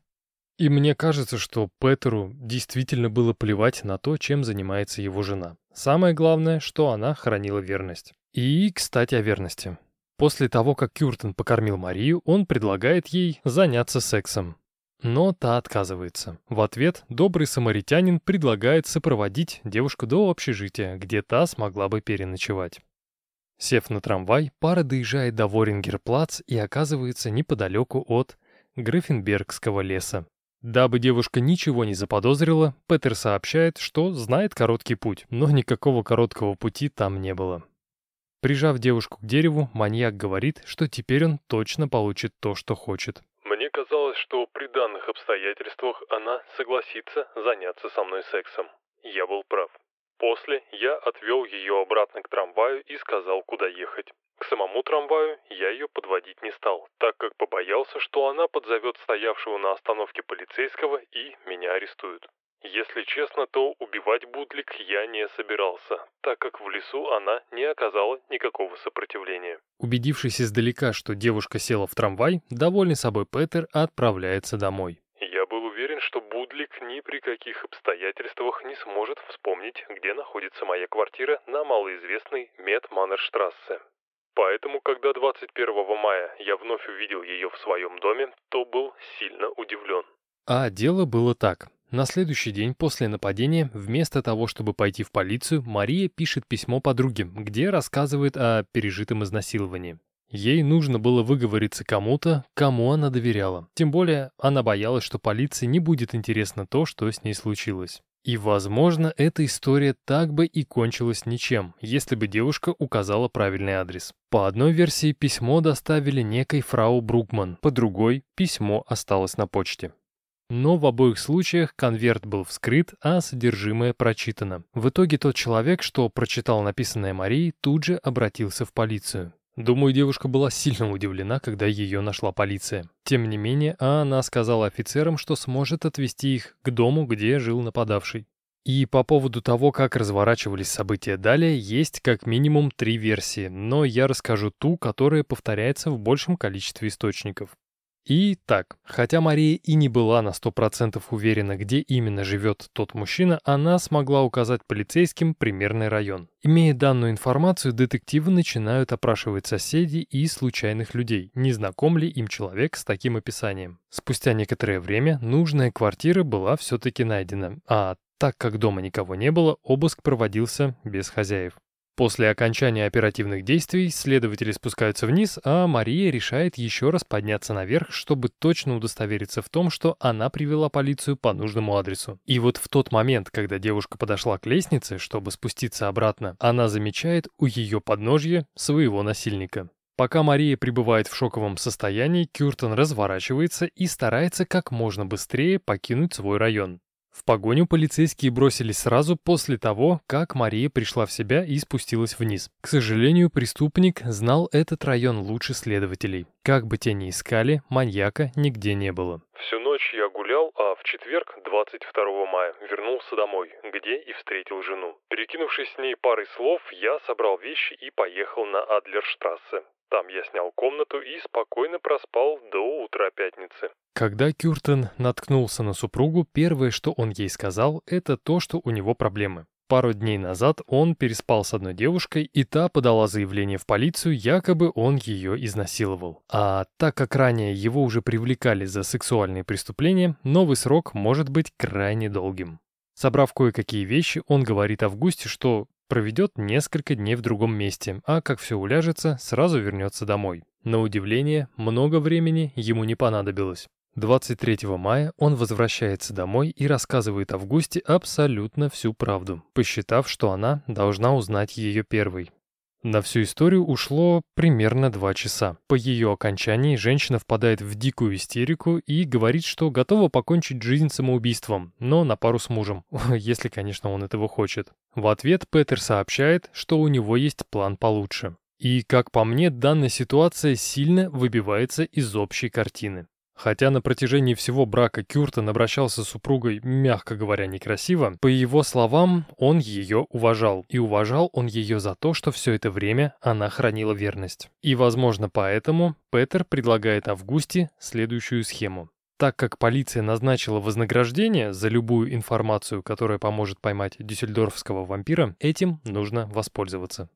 И мне кажется, что Петеру действительно было плевать на то, чем занимается его жена. Самое главное, что она хранила верность. И, кстати, о верности. После того, как Кюртен покормил Марию, он предлагает ей заняться сексом. Но та отказывается. В ответ добрый самаритянин предлагает сопроводить девушку до общежития, где та смогла бы переночевать. Сев на трамвай, пара доезжает до Ворингерплац и оказывается неподалеку от Гриффенбергского леса. Дабы девушка ничего не заподозрила, Петер сообщает, что знает короткий путь, но никакого короткого пути там не было. Прижав девушку к дереву, маньяк говорит, что теперь он точно получит то, что хочет. Мне казалось, что при данных обстоятельствах она согласится заняться со мной сексом. Я был прав. После я отвел ее обратно к трамваю и сказал, куда ехать. К самому трамваю я ее подводить не стал, так как побоялся, что она подзовет стоявшего на остановке полицейского и меня арестуют. Если честно, то убивать Будлик я не собирался, так как в лесу она не оказала никакого сопротивления. Убедившись издалека, что девушка села в трамвай, довольный собой Петер отправляется домой. Я был уверен, что Будлик ни при каких обстоятельствах не сможет вспомнить, где находится моя квартира на малоизвестной Метманнерштрассе. Поэтому, когда 21 мая я вновь увидел ее в своем доме, то был сильно удивлен. А дело было так. На следующий день после нападения, вместо того, чтобы пойти в полицию, Мария пишет письмо подруге, где рассказывает о пережитом изнасиловании. Ей нужно было выговориться кому-то, кому она доверяла. Тем более, она боялась, что полиции не будет интересно то, что с ней случилось. И, возможно, эта история так бы и кончилась ничем, если бы девушка указала правильный адрес. По одной версии письмо доставили некой фрау Брукман, по другой письмо осталось на почте. Но в обоих случаях конверт был вскрыт, а содержимое прочитано. В итоге тот человек, что прочитал написанное Марией, тут же обратился в полицию. Думаю, девушка была сильно удивлена, когда ее нашла полиция. Тем не менее, она сказала офицерам, что сможет отвезти их к дому, где жил нападавший. И по поводу того, как разворачивались события далее, есть как минимум три версии, но я расскажу ту, которая повторяется в большем количестве источников. И так, хотя Мария и не была на 100% уверена, где именно живет тот мужчина, она смогла указать полицейским примерный район. Имея данную информацию, детективы начинают опрашивать соседей и случайных людей, не знаком ли им человек с таким описанием. Спустя некоторое время нужная квартира была все-таки найдена, а так как дома никого не было, обыск проводился без хозяев. После окончания оперативных действий следователи спускаются вниз, а Мария решает еще раз подняться наверх, чтобы точно удостовериться в том, что она привела полицию по нужному адресу. И вот в тот момент, когда девушка подошла к лестнице, чтобы спуститься обратно, она замечает у ее подножья своего насильника. Пока Мария пребывает в шоковом состоянии, Кюртон разворачивается и старается как можно быстрее покинуть свой район. В погоню полицейские бросились сразу после того, как Мария пришла в себя и спустилась вниз. К сожалению, преступник знал этот район лучше следователей. Как бы те ни искали, маньяка нигде не было. Всю ночь я гулял, а в четверг, 22 мая, вернулся домой, где и встретил жену. Перекинувшись с ней парой слов, я собрал вещи и поехал на Адлерштрассе. Там я снял комнату и спокойно проспал до утра пятницы. Когда Кюртен наткнулся на супругу, первое, что он ей сказал, это то, что у него проблемы. Пару дней назад он переспал с одной девушкой, и та подала заявление в полицию, якобы он ее изнасиловал. А так как ранее его уже привлекали за сексуальные преступления, новый срок может быть крайне долгим. Собрав кое-какие вещи, он говорит Августе, что проведет несколько дней в другом месте, а как все уляжется, сразу вернется домой. На удивление, много времени ему не понадобилось. 23 мая он возвращается домой и рассказывает Августе абсолютно всю правду, посчитав, что она должна узнать ее первой. На всю историю ушло примерно два часа. По ее окончании женщина впадает в дикую истерику и говорит, что готова покончить жизнь самоубийством, но на пару с мужем, [LAUGHS] если, конечно, он этого хочет. В ответ Петер сообщает, что у него есть план получше. И, как по мне, данная ситуация сильно выбивается из общей картины. Хотя на протяжении всего брака Кюртон обращался с супругой, мягко говоря, некрасиво, по его словам, он ее уважал. И уважал он ее за то, что все это время она хранила верность. И, возможно, поэтому Петер предлагает Августе следующую схему. Так как полиция назначила вознаграждение за любую информацию, которая поможет поймать дюссельдорфского вампира, этим нужно воспользоваться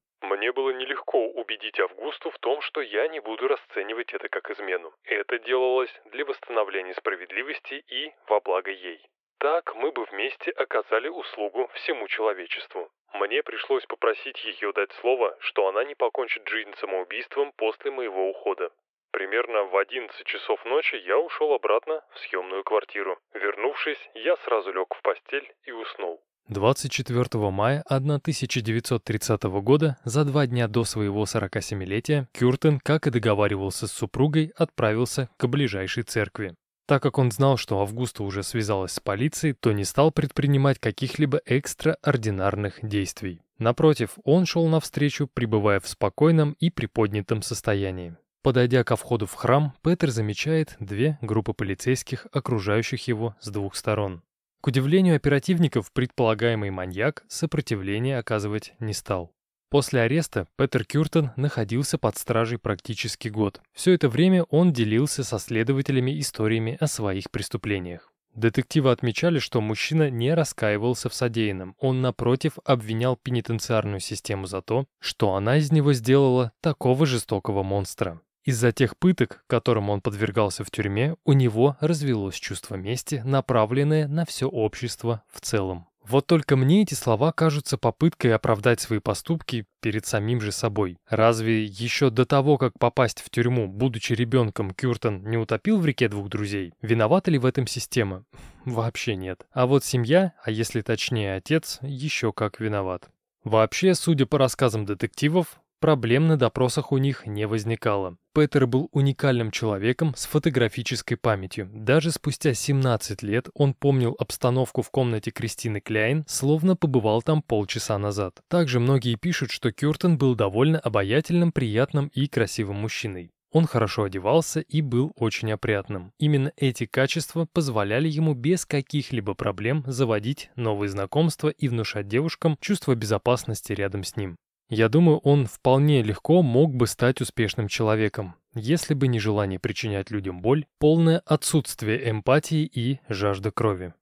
убедить Августу в том, что я не буду расценивать это как измену. Это делалось для восстановления справедливости и во благо ей. Так мы бы вместе оказали услугу всему человечеству. Мне пришлось попросить ее дать слово, что она не покончит жизнь самоубийством после моего ухода. Примерно в 11 часов ночи я ушел обратно в съемную квартиру. Вернувшись, я сразу лег в постель и уснул. 24 мая 1930 года, за два дня до своего 47-летия, Кюртен, как и договаривался с супругой, отправился к ближайшей церкви. Так как он знал, что Августа уже связалась с полицией, то не стал предпринимать каких-либо экстраординарных действий. Напротив, он шел навстречу, пребывая в спокойном и приподнятом состоянии. Подойдя ко входу в храм, Петер замечает две группы полицейских, окружающих его с двух сторон. К удивлению оперативников, предполагаемый маньяк сопротивления оказывать не стал. После ареста Петер Кюртон находился под стражей практически год. Все это время он делился со следователями историями о своих преступлениях. Детективы отмечали, что мужчина не раскаивался в содеянном. Он, напротив, обвинял пенитенциарную систему за то, что она из него сделала такого жестокого монстра. Из-за тех пыток, которым он подвергался в тюрьме, у него развелось чувство мести, направленное на все общество в целом. Вот только мне эти слова кажутся попыткой оправдать свои поступки перед самим же собой. Разве еще до того, как попасть в тюрьму, будучи ребенком, Кюртон не утопил в реке двух друзей? Виновата ли в этом система? [LAUGHS] Вообще нет. А вот семья, а если точнее отец, еще как виноват. Вообще, судя по рассказам детективов, Проблем на допросах у них не возникало. Петер был уникальным человеком с фотографической памятью. Даже спустя 17 лет он помнил обстановку в комнате Кристины Кляйн, словно побывал там полчаса назад. Также многие пишут, что Кюртен был довольно обаятельным, приятным и красивым мужчиной. Он хорошо одевался и был очень опрятным. Именно эти качества позволяли ему без каких-либо проблем заводить новые знакомства и внушать девушкам чувство безопасности рядом с ним. Я думаю, он вполне легко мог бы стать успешным человеком, если бы не желание причинять людям боль, полное отсутствие эмпатии и жажда крови.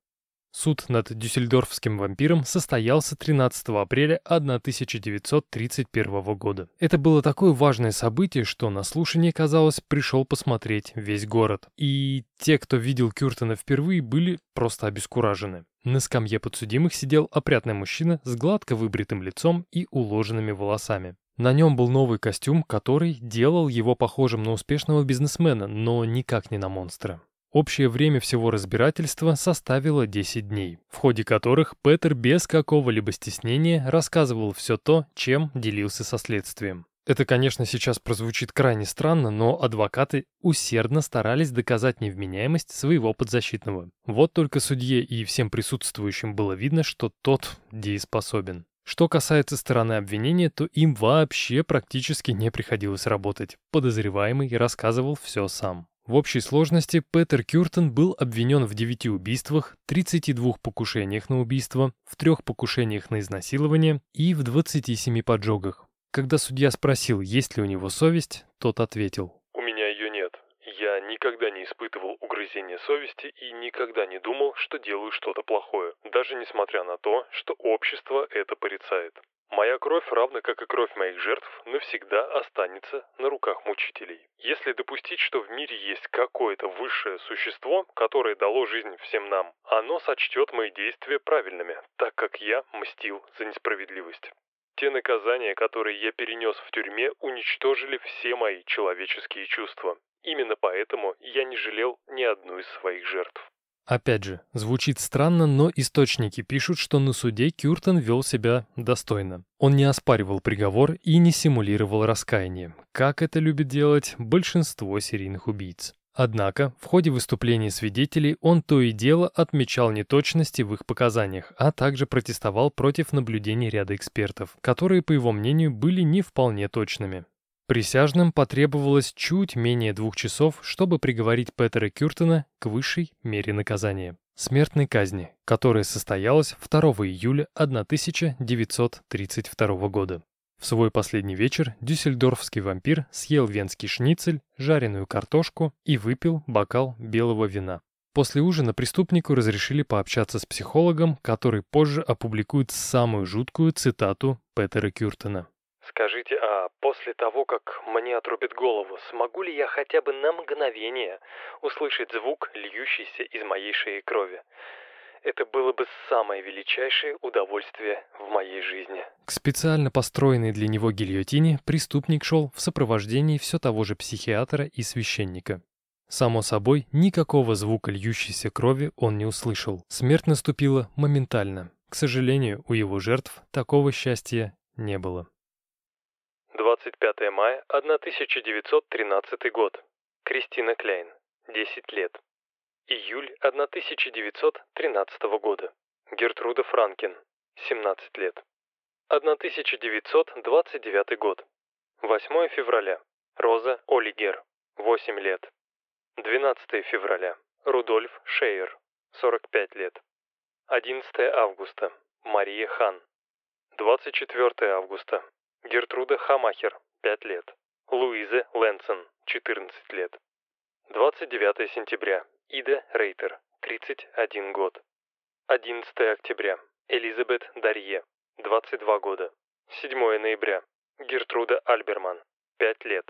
Суд над дюссельдорфским вампиром состоялся 13 апреля 1931 года. Это было такое важное событие, что на слушание, казалось, пришел посмотреть весь город. И те, кто видел Кюртона впервые, были просто обескуражены. На скамье подсудимых сидел опрятный мужчина с гладко выбритым лицом и уложенными волосами. На нем был новый костюм, который делал его похожим на успешного бизнесмена, но никак не на монстра. Общее время всего разбирательства составило 10 дней, в ходе которых Петер без какого-либо стеснения рассказывал все то, чем делился со следствием. Это, конечно, сейчас прозвучит крайне странно, но адвокаты усердно старались доказать невменяемость своего подзащитного. Вот только судье и всем присутствующим было видно, что тот дееспособен. Что касается стороны обвинения, то им вообще практически не приходилось работать. Подозреваемый рассказывал все сам. В общей сложности Петер Кюртон был обвинен в 9 убийствах, 32 покушениях на убийство, в трех покушениях на изнасилование и в 27 поджогах. Когда судья спросил, есть ли у него совесть, тот ответил. «У меня ее нет. Я никогда не испытывал угрызения совести и никогда не думал, что делаю что-то плохое, даже несмотря на то, что общество это порицает. Моя кровь, равно как и кровь моих жертв, навсегда останется на руках мучителей. Если допустить, что в мире есть какое-то высшее существо, которое дало жизнь всем нам, оно сочтет мои действия правильными, так как я мстил за несправедливость. Те наказания, которые я перенес в тюрьме, уничтожили все мои человеческие чувства. Именно поэтому я не жалел ни одну из своих жертв. Опять же, звучит странно, но источники пишут, что на суде Кюртон вел себя достойно. Он не оспаривал приговор и не симулировал раскаяние, как это любит делать большинство серийных убийц. Однако, в ходе выступления свидетелей он то и дело отмечал неточности в их показаниях, а также протестовал против наблюдений ряда экспертов, которые, по его мнению, были не вполне точными. Присяжным потребовалось чуть менее двух часов, чтобы приговорить Петера Кюртона к высшей мере наказания – смертной казни, которая состоялась 2 июля 1932 года. В свой последний вечер дюссельдорфский вампир съел венский шницель, жареную картошку и выпил бокал белого вина. После ужина преступнику разрешили пообщаться с психологом, который позже опубликует самую жуткую цитату Петера Кюртона. «Скажите, а после того, как мне отрубит голову, смогу ли я хотя бы на мгновение услышать звук, льющийся из моей шеи крови? Это было бы самое величайшее удовольствие в моей жизни. К специально построенной для него гильотине преступник шел в сопровождении все того же психиатра и священника. Само собой, никакого звука льющейся крови он не услышал. Смерть наступила моментально. К сожалению, у его жертв такого счастья не было. 25 мая 1913 год. Кристина Кляйн. 10 лет. Июль 1913 года. Гертруда Франкин. 17 лет. 1929 год. 8 февраля. Роза Олигер. 8 лет. 12 февраля. Рудольф Шейер. 45 лет. 11 августа. Мария Хан. 24 августа. Гертруда Хамахер. 5 лет. Луиза Лэнсон. 14 лет. 29 сентября. Ида Рейтер, 31 год. 11 октября. Элизабет Дарье, 22 года. 7 ноября. Гертруда Альберман, 5 лет.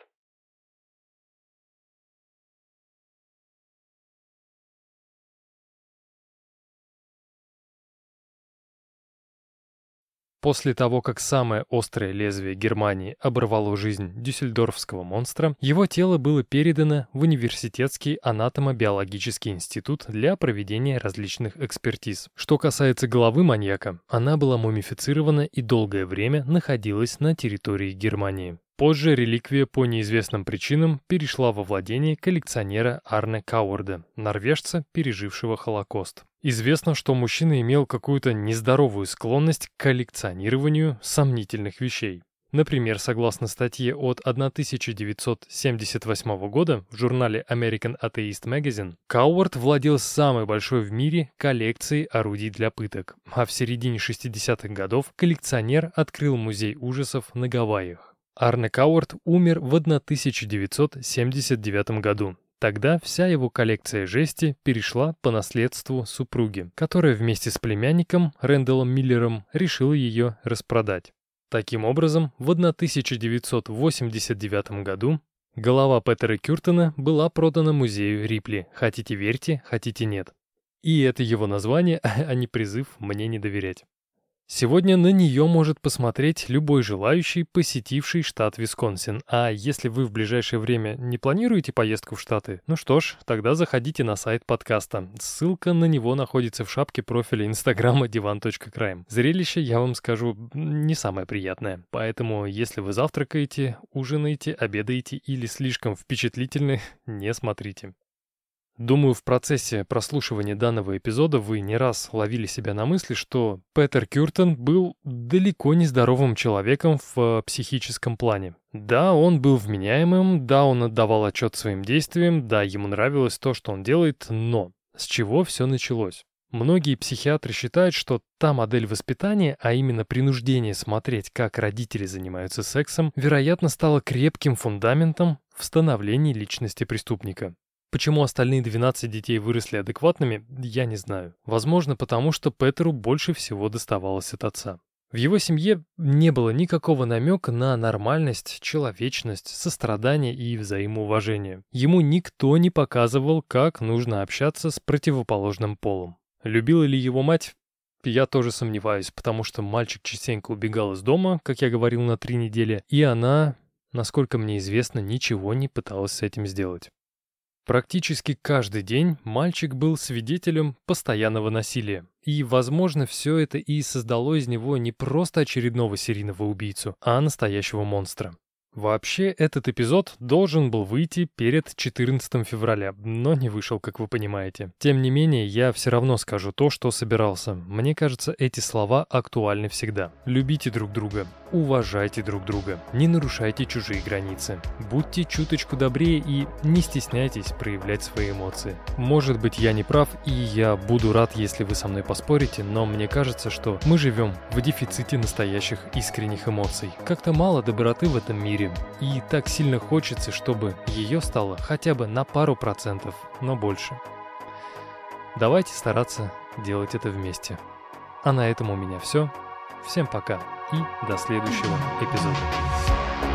После того, как самое острое лезвие Германии оборвало жизнь дюссельдорфского монстра, его тело было передано в университетский анатомо-биологический институт для проведения различных экспертиз. Что касается головы маньяка, она была мумифицирована и долгое время находилась на территории Германии. Позже реликвия по неизвестным причинам перешла во владение коллекционера Арне Кауэрда, норвежца, пережившего Холокост. Известно, что мужчина имел какую-то нездоровую склонность к коллекционированию сомнительных вещей. Например, согласно статье от 1978 года в журнале American Atheist Magazine, Кауарт владел самой большой в мире коллекцией орудий для пыток, а в середине 60-х годов коллекционер открыл музей ужасов на Гавайях. Арне Кауарт умер в 1979 году. Тогда вся его коллекция жести перешла по наследству супруги, которая вместе с племянником Рэндаллом Миллером решила ее распродать. Таким образом, в 1989 году голова Петера Кюртона была продана музею Рипли, хотите верьте, хотите нет. И это его название, [LAUGHS] а не призыв мне не доверять. Сегодня на нее может посмотреть любой желающий, посетивший штат Висконсин. А если вы в ближайшее время не планируете поездку в Штаты, ну что ж, тогда заходите на сайт подкаста. Ссылка на него находится в шапке профиля инстаграма divan.crime. Зрелище, я вам скажу, не самое приятное. Поэтому, если вы завтракаете, ужинаете, обедаете или слишком впечатлительны, не смотрите. Думаю, в процессе прослушивания данного эпизода вы не раз ловили себя на мысли, что Петер Кюртен был далеко не здоровым человеком в э, психическом плане. Да, он был вменяемым, да, он отдавал отчет своим действиям, да, ему нравилось то, что он делает, но с чего все началось? Многие психиатры считают, что та модель воспитания, а именно принуждение смотреть, как родители занимаются сексом, вероятно, стала крепким фундаментом в становлении личности преступника. Почему остальные 12 детей выросли адекватными, я не знаю. Возможно, потому что Петеру больше всего доставалось от отца. В его семье не было никакого намека на нормальность, человечность, сострадание и взаимоуважение. Ему никто не показывал, как нужно общаться с противоположным полом. Любила ли его мать? Я тоже сомневаюсь, потому что мальчик частенько убегал из дома, как я говорил, на три недели, и она, насколько мне известно, ничего не пыталась с этим сделать. Практически каждый день мальчик был свидетелем постоянного насилия. И, возможно, все это и создало из него не просто очередного серийного убийцу, а настоящего монстра. Вообще, этот эпизод должен был выйти перед 14 февраля, но не вышел, как вы понимаете. Тем не менее, я все равно скажу то, что собирался. Мне кажется, эти слова актуальны всегда. Любите друг друга, уважайте друг друга, не нарушайте чужие границы. Будьте чуточку добрее и не стесняйтесь проявлять свои эмоции. Может быть, я не прав, и я буду рад, если вы со мной поспорите, но мне кажется, что мы живем в дефиците настоящих искренних эмоций. Как-то мало доброты в этом мире, мире. И так сильно хочется, чтобы ее стало хотя бы на пару процентов, но больше. Давайте стараться делать это вместе. А на этом у меня все. Всем пока и до следующего эпизода.